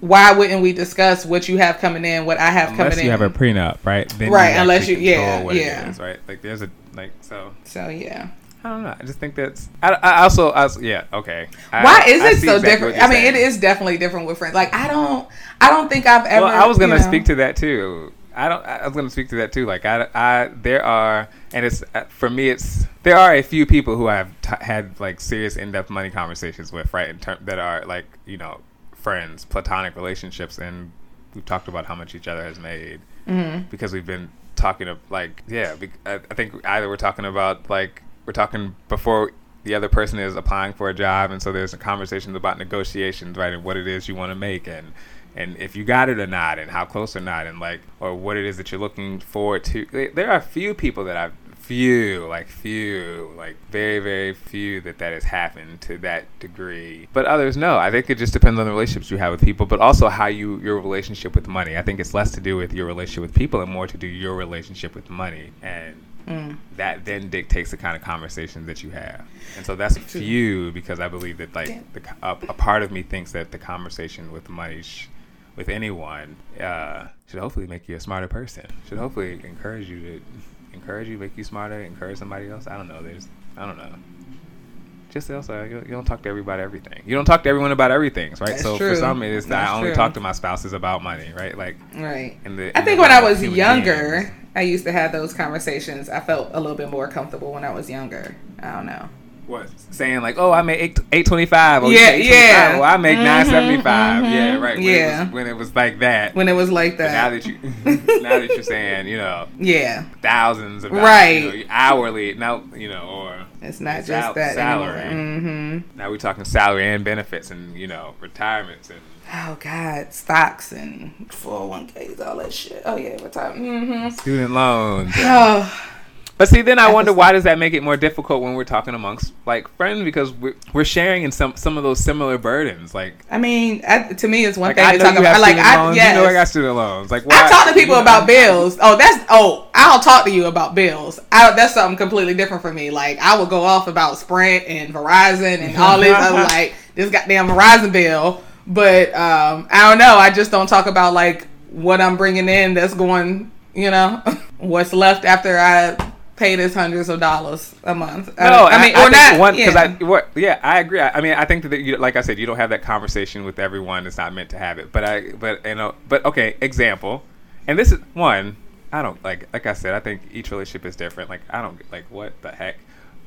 why wouldn't we discuss what you have coming in what i have unless coming in? Unless you have a prenup, right? Then Right, unless you- yeah, yeah. is, right? Like there's a like so. so yeah I don't know. I just think that's. I, I also, I yeah, okay. I- why is it so exactly different i mean it saying. is definitely different with friends like i don't i don't think i've ever Well, I was gonna you know- speak to that too. I don't. I was gonna speak to that too. Like I, I, there are, and it's uh, for me. It's there are a few people who I've t- had like serious in-depth money conversations with, right? In term that are like you know friends, platonic relationships, and we've talked about how much each other has made Mm-hmm. because we've been talking of like yeah. I, I think either we're talking about like we're talking before the other person is applying for a job, and so there's a conversations about negotiations, right, and what it is you want to make, and and if you got it or not, and how close or not, and like or what it is that you're looking forward to. There- are few people that I've few like few like very very few that that has happened to that degree. But others no. I think it just depends on the relationships you have with people but also how you your relationship with money. I think it's less to do with your relationship with people and more to do your relationship with money and Mm. that then dictates the kind of conversation that you have. And so that's a few because i believe that like the, a, a part of me thinks that the conversation with money sh- with anyone uh, should hopefully make you a smarter person. Should hopefully encourage you to encourage you make you smarter encourage somebody else. I don't know. There's i don't know just also you, you don't talk to everybody about everything you don't talk to everyone about everything right That's so true. for some it is that i only true. talk to my spouses about money right like Right. in the I think the when I was younger. I used to have those conversations. I felt a little bit more comfortable when I was younger. I don't know. What saying like, oh, I make eight eight twenty five. Oh, Yeah, yeah. Well, I make Mhm, nine seventy five. Yeah, mhm. right. When Yeah. It was, when it was like that. When it was like But now that. that you now that you're saying, you know, yeah. thousands of dollars, Right. you know, hourly now, you know, or It's not Sal- just that salary. Mm-hmm. now we're talking salary and benefits and you know retirements and Oh God, stocks and 401ks, all that shit. Oh yeah, retirement. Mm-hmm. student loans. Oh, But see, then I wonder why does that make it more difficult when we're talking amongst like friends because we're, we're sharing in some some of those similar burdens. Like, I mean, I, to me, it's one like thing I to talk about. Like, I loans. yes. You know I got student loans. Like, why? I talk to people you know, about bills. Oh, that's oh, I'll talk to you about bills. I, that's something completely different for me. Like I will go off about Sprint and Verizon and all this other like this goddamn Verizon bill. But um, I don't know. I just don't talk about like what I'm bringing in. That's going, you know, what's left after I pay this hundreds of dollars a month. No, I, I mean, or think not. one because yeah. I what, yeah, I agree. I, I mean, I think that you, like I said, you don't have that conversation with everyone. It's not meant to have it. But I, but you know, but okay, example, and this is one. I don't like, like I said, I think each relationship is different. Like I don't like what the heck.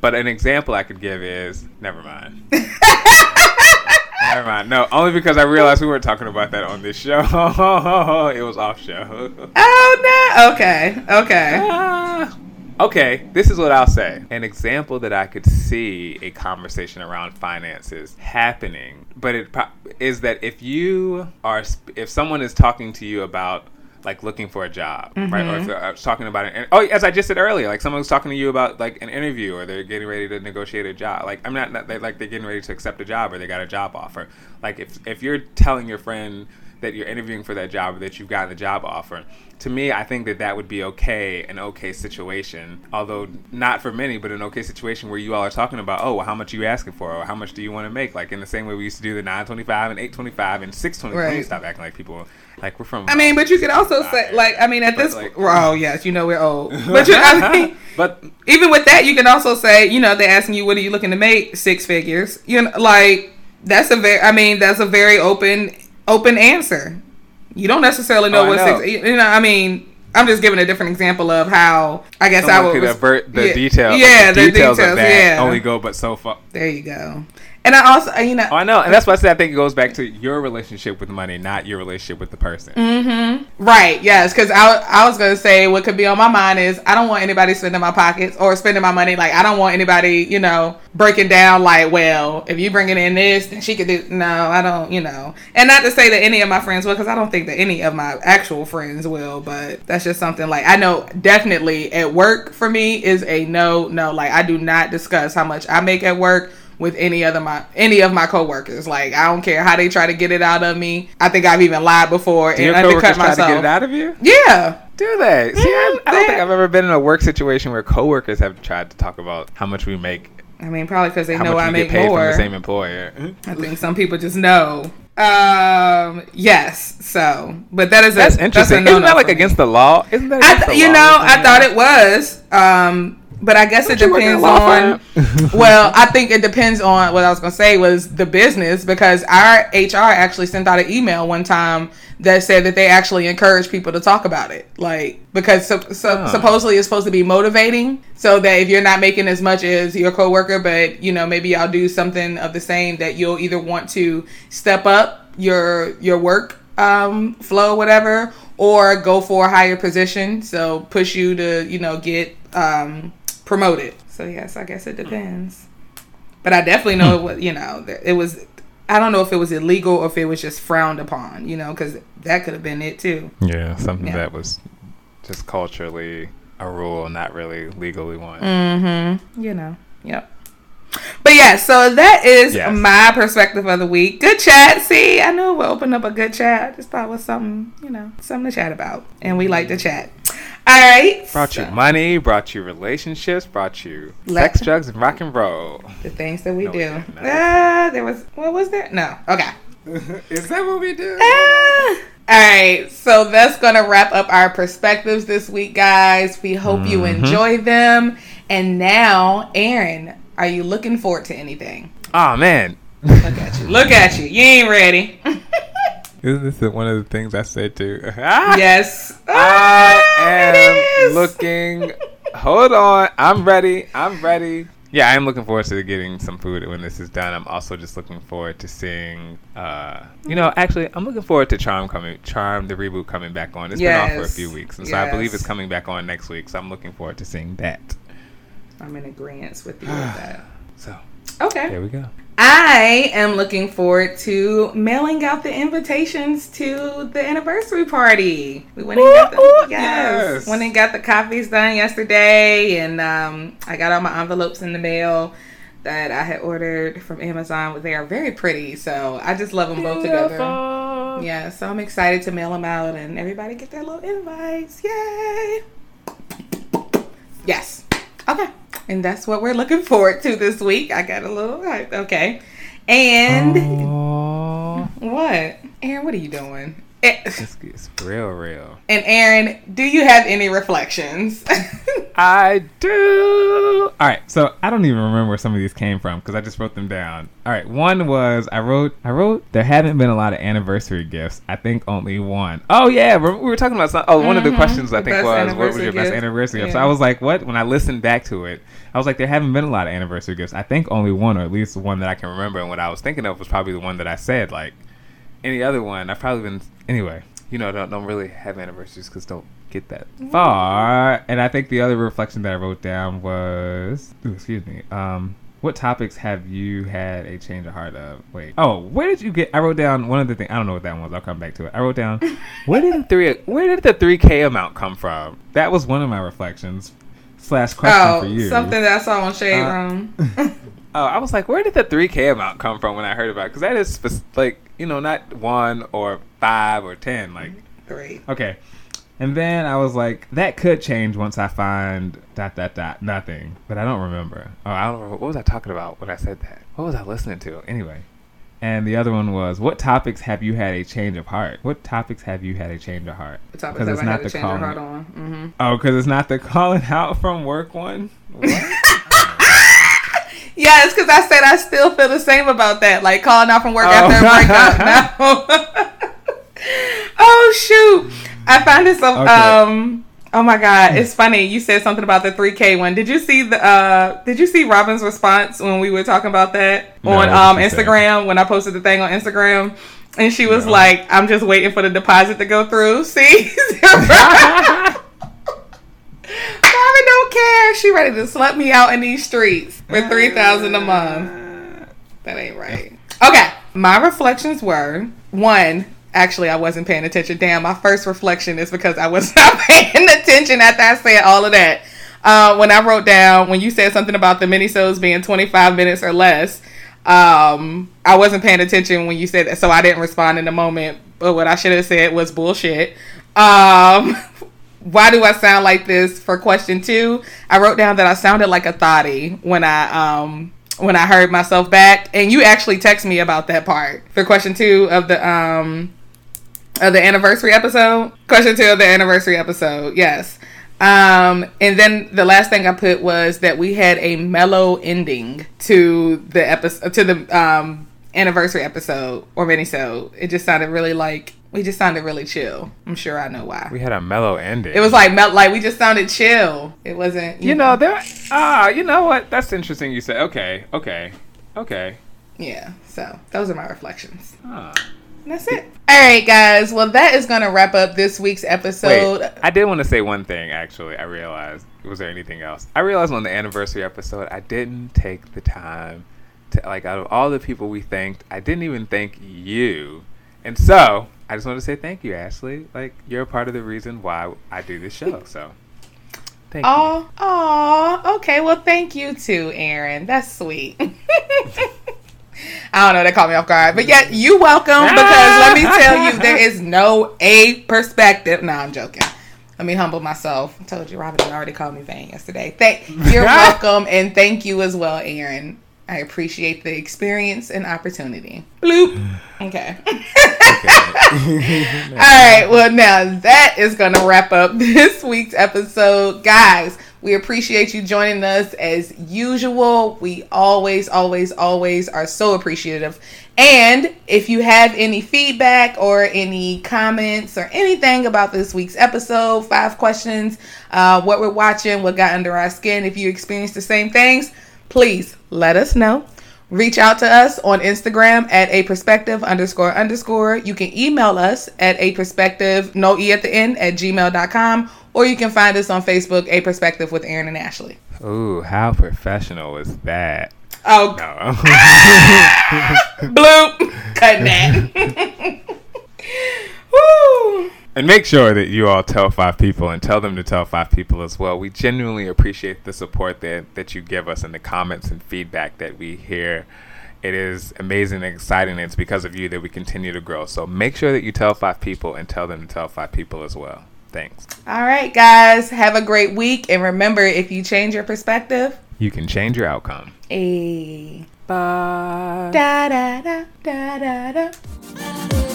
But an example I could give is never mind. Never mind. No, only because I realized we weren't talking about that on this show. it was off show. oh no. Okay. Okay. Ah. Okay, this is what I'll say. An example that I could see a conversation around finances happening, but it pro- is that if you are, if someone is talking to you about like looking for a job, right? Or if they're uh, talking about it, oh, as I just said earlier, like someone was talking to you about like an interview, or they're getting ready to negotiate a job. Like I'm not, not they, like they're getting ready to accept a job, or they got a job offer. Like if if you're telling your friend that you're interviewing for that job or that you've gotten the job offer. To me, I think that that would be okay, an okay situation. Although not for many, but an okay situation where you all are talking about, oh, well, how much are you asking for, or how much do you want to make? Like in the same way we used to do the 925 and 825 and 625. Let me Right. stop acting like people like we're from. I mean, but you could also say, like, I mean, at But, this, like- oh yes, you know we're old, but you, I mean, but even with that, you can also say, you know, they're asking you, what are you looking to make? Six figures. You know, like that's a very, I mean, that's a very open, open answer. You don't necessarily know Oh, I what know. six. You know, I mean, I'm just giving a different example of how I guess I would could res- avert the yeah, detail. Yeah, the the details, details. of that yeah. only go but so far. There you go. And I also, you know, Oh, I know, and that's why I said I think it goes back to your relationship with money, not your relationship with the person. Mm-hmm. Right. Yes. Because I, I was gonna say what could be on my mind is I don't want anybody spending my pockets or spending my money. Like I don't want anybody, you know, breaking down like, well, if you bringing in this, then she could do. No, I don't. You know, and not to say that any of my friends will, because I don't think that any of my actual friends will. But that's just something like I know definitely at work for me is a no, no. Like I do not discuss how much I make at work with any other my any of my coworkers. Like I don't care how they try to get it out of me. I think I've even lied before Do and undercut try myself. to get it out of you? Yeah. Do they? See, I, I don't think I've ever been in a work situation where coworkers have tried to talk about how much we make, I mean, probably because they know I make more. from the same employer. I think some people just know. Um. Yes. So, but that is That's a, interesting. That's a Isn't that like for me. against the law? Isn't that I against th- you know, I thought it was. Um. But I guess it Don't you work in a depends on. well, I think it depends on what I was gonna say was the business because our HR actually sent out an email one time that said that they actually encourage people to talk about it, like because so, so, Huh. supposedly it's supposed to be motivating, so that if you're not making as much as your coworker, but you know maybe y'all do something of the same, that you'll either want to step up your your work um, flow, whatever, or go for a higher position, so push you to you know get um, promoted. So yes, I guess it depends. But I definitely know it was, you know, it was. I don't know if it was illegal or if it was just frowned upon, you know, because that could have been it too. Yeah, something Yeah. that was just culturally a rule, not really legally one. Mm-hmm. You know. Yep. But yeah, so that is Yes. my perspective of the week. Good chat. See, I knew it would open up a good chat. I just thought it was something, you know, something to chat about, and we like to chat. All right. Brought you money, brought you relationships, brought you Let- sex, drugs, and rock and roll. the things that we No, do. No. Ah, there was. What was there? No. Okay. Is that what we do? Ah. All right, so that's gonna wrap up our perspectives this week, guys. We hope you Mm-hmm. enjoy them. And now, Aaron, are you looking forward to anything? Oh man, Look at you. Look at you. You ain't ready. isn't this one of the things I said too? Yes. I Ah, am looking. Hold on, I'm ready. I'm ready. Yeah, I am looking forward to getting some food when this is done. I'm also just looking forward to seeing. Uh, you know, actually, I'm looking forward to Charmed coming. Charmed, the reboot coming back on. It's been off for a few weeks, and so I believe it's coming back on next week. So I'm looking forward to seeing that. I'm in agreement with you with that. So Okay. there we go. I am looking forward to mailing out the invitations to the anniversary party. We went and got the Ooh, yes, yes. went and got the copies done yesterday, and um, I got all my envelopes in the mail that I had ordered from Amazon. They are very pretty, so I just love them both together. Yeah, so I'm excited to mail them out and everybody get their little invites. Yay! Yes. Okay. And that's what we're looking forward to this week. I got a little hype. Okay. And Aw. what? Aaron, what are you doing? It's, it's real, real. And Aaron, do you have any reflections? I do. All right, so I don't even remember where some of these came from because I just wrote them down. All right, one was I wrote. I wrote there haven't been a lot of anniversary gifts. I think only one. Oh yeah, we we were talking about some. Oh, one of the Mhm, questions I the think was what was your best anniversary gift. So I was like, what? When I listened back to it, I was like, there haven't been a lot of anniversary gifts. I think only one, or at least one that I can remember. And what I was thinking of was probably the one that I said. Like any other one, I've probably been anyway. You know, don't don't really have anniversaries because don't get that far. And I think the other reflection that I wrote down was, ooh, excuse me, um, what topics have you had a change of heart of? Wait, oh, where did you get? I wrote down one of the things. I don't know what that one was. I'll come back to it. I wrote down, where did the three where did the three K amount come from? That was one of my reflections slash question for oh, you. something that I saw on Shade Uh, Room. Oh, I was like, where did the 3K amount come from when I heard about it? Because that is like, you know, not one or five or 10. Like, three. okay. And then I was like, that could change once I find dot, dot, dot, nothing. But I don't remember. Oh, I don't remember. What was I talking about when I said that? What was I listening to? Anyway. And the other one was, what topics have you had a change of heart? What topics have you had a change of heart? The topics 'Cause that it's I not the calling- heart on. hmm Oh, because it's not the calling out from work one? What? Yes, because I said I still feel the same about that. Like calling out from work Oh. after a breakup. No. oh shoot! I find it so. Okay. Um, Oh my god, it's funny. You said something about the 3K one. Did you see the uh did you see Robin's response when we were talking about that No, on um she say? Instagram when I posted the thing on Instagram? And she was like, I'm just waiting for the deposit to go through. See? Care. She ready to slut me out in these streets for three thousand a month. That ain't right. Okay. My reflections were one, actually I wasn't paying attention. Damn, my first reflection is because I was not paying attention after I said all of that. Uh, when I wrote down when you said something about the minisodes being 25 minutes or less, um, I wasn't paying attention when you said that, so I didn't respond in the moment. But what I should have said was bullshit. Um, why do I sound like this for question two? I wrote down that I sounded like a thotty when I um when I heard myself back, and you actually text me about that part for question two of the um of the anniversary episode. Question two of the anniversary episode, yes. Um, and then the last thing I put was that we had a mellow ending to the episode to the um anniversary episode or minisode. It just sounded really like we just sounded really chill. I'm sure I know why. We had a mellow ending. It was like melt like we just sounded chill. It wasn't you know, there. Ah, you know what? That's interesting. You said, okay, okay, okay. Yeah. So those are my reflections. Ah. And that's it. All right, guys. Well, that is gonna wrap up this week's episode. Wait, I did want to say one thing. Actually, I realized. Was there anything else? I realized on the anniversary episode, I didn't take the time to like out of all the people we thanked, I didn't even thank you. And so I just want to say thank you, Ashley. Like you're a part of the reason why I do this show. So thank you. Oh, oh, okay. Well, thank you too, Aaron. That's sweet. I don't know. They caught me off guard, but yeah, you welcome ah! because let me tell you, there is no a perspective. No, I'm joking. Let me humble myself. I told you, Robin already called me vain yesterday. Thank you're welcome, and thank you as well, Aaron. I appreciate the experience and opportunity. Bloop. Okay. All right. Well, now that is going to wrap up this week's episode. Guys, we appreciate you joining us as usual. We always, always, always are so appreciative. And if you have any feedback or any comments or anything about this week's episode, five questions, uh, what we're watching, what got under our skin, if you experienced the same things, please let us know. Reach out to us on Instagram at a perspective underscore underscore. You can email us at a perspective, no E at the end, at gmail.com. Or you can find us on Facebook, A Perspective with Aaron and Ashley. Ooh, how professional is that? Oh, No. bloop. Cutting that. Woo. And make sure that you all tell five people and tell them to tell five people as well. We genuinely appreciate the support that, that you give us and the comments and feedback that we hear. It is amazing and exciting. And it's because of you that we continue to grow. So make sure that you tell five people and tell them to tell five people as well. Thanks. All right, guys. Have a great week. And remember, if you change your perspective, You can change your outcome. a Bye. da da da da da da.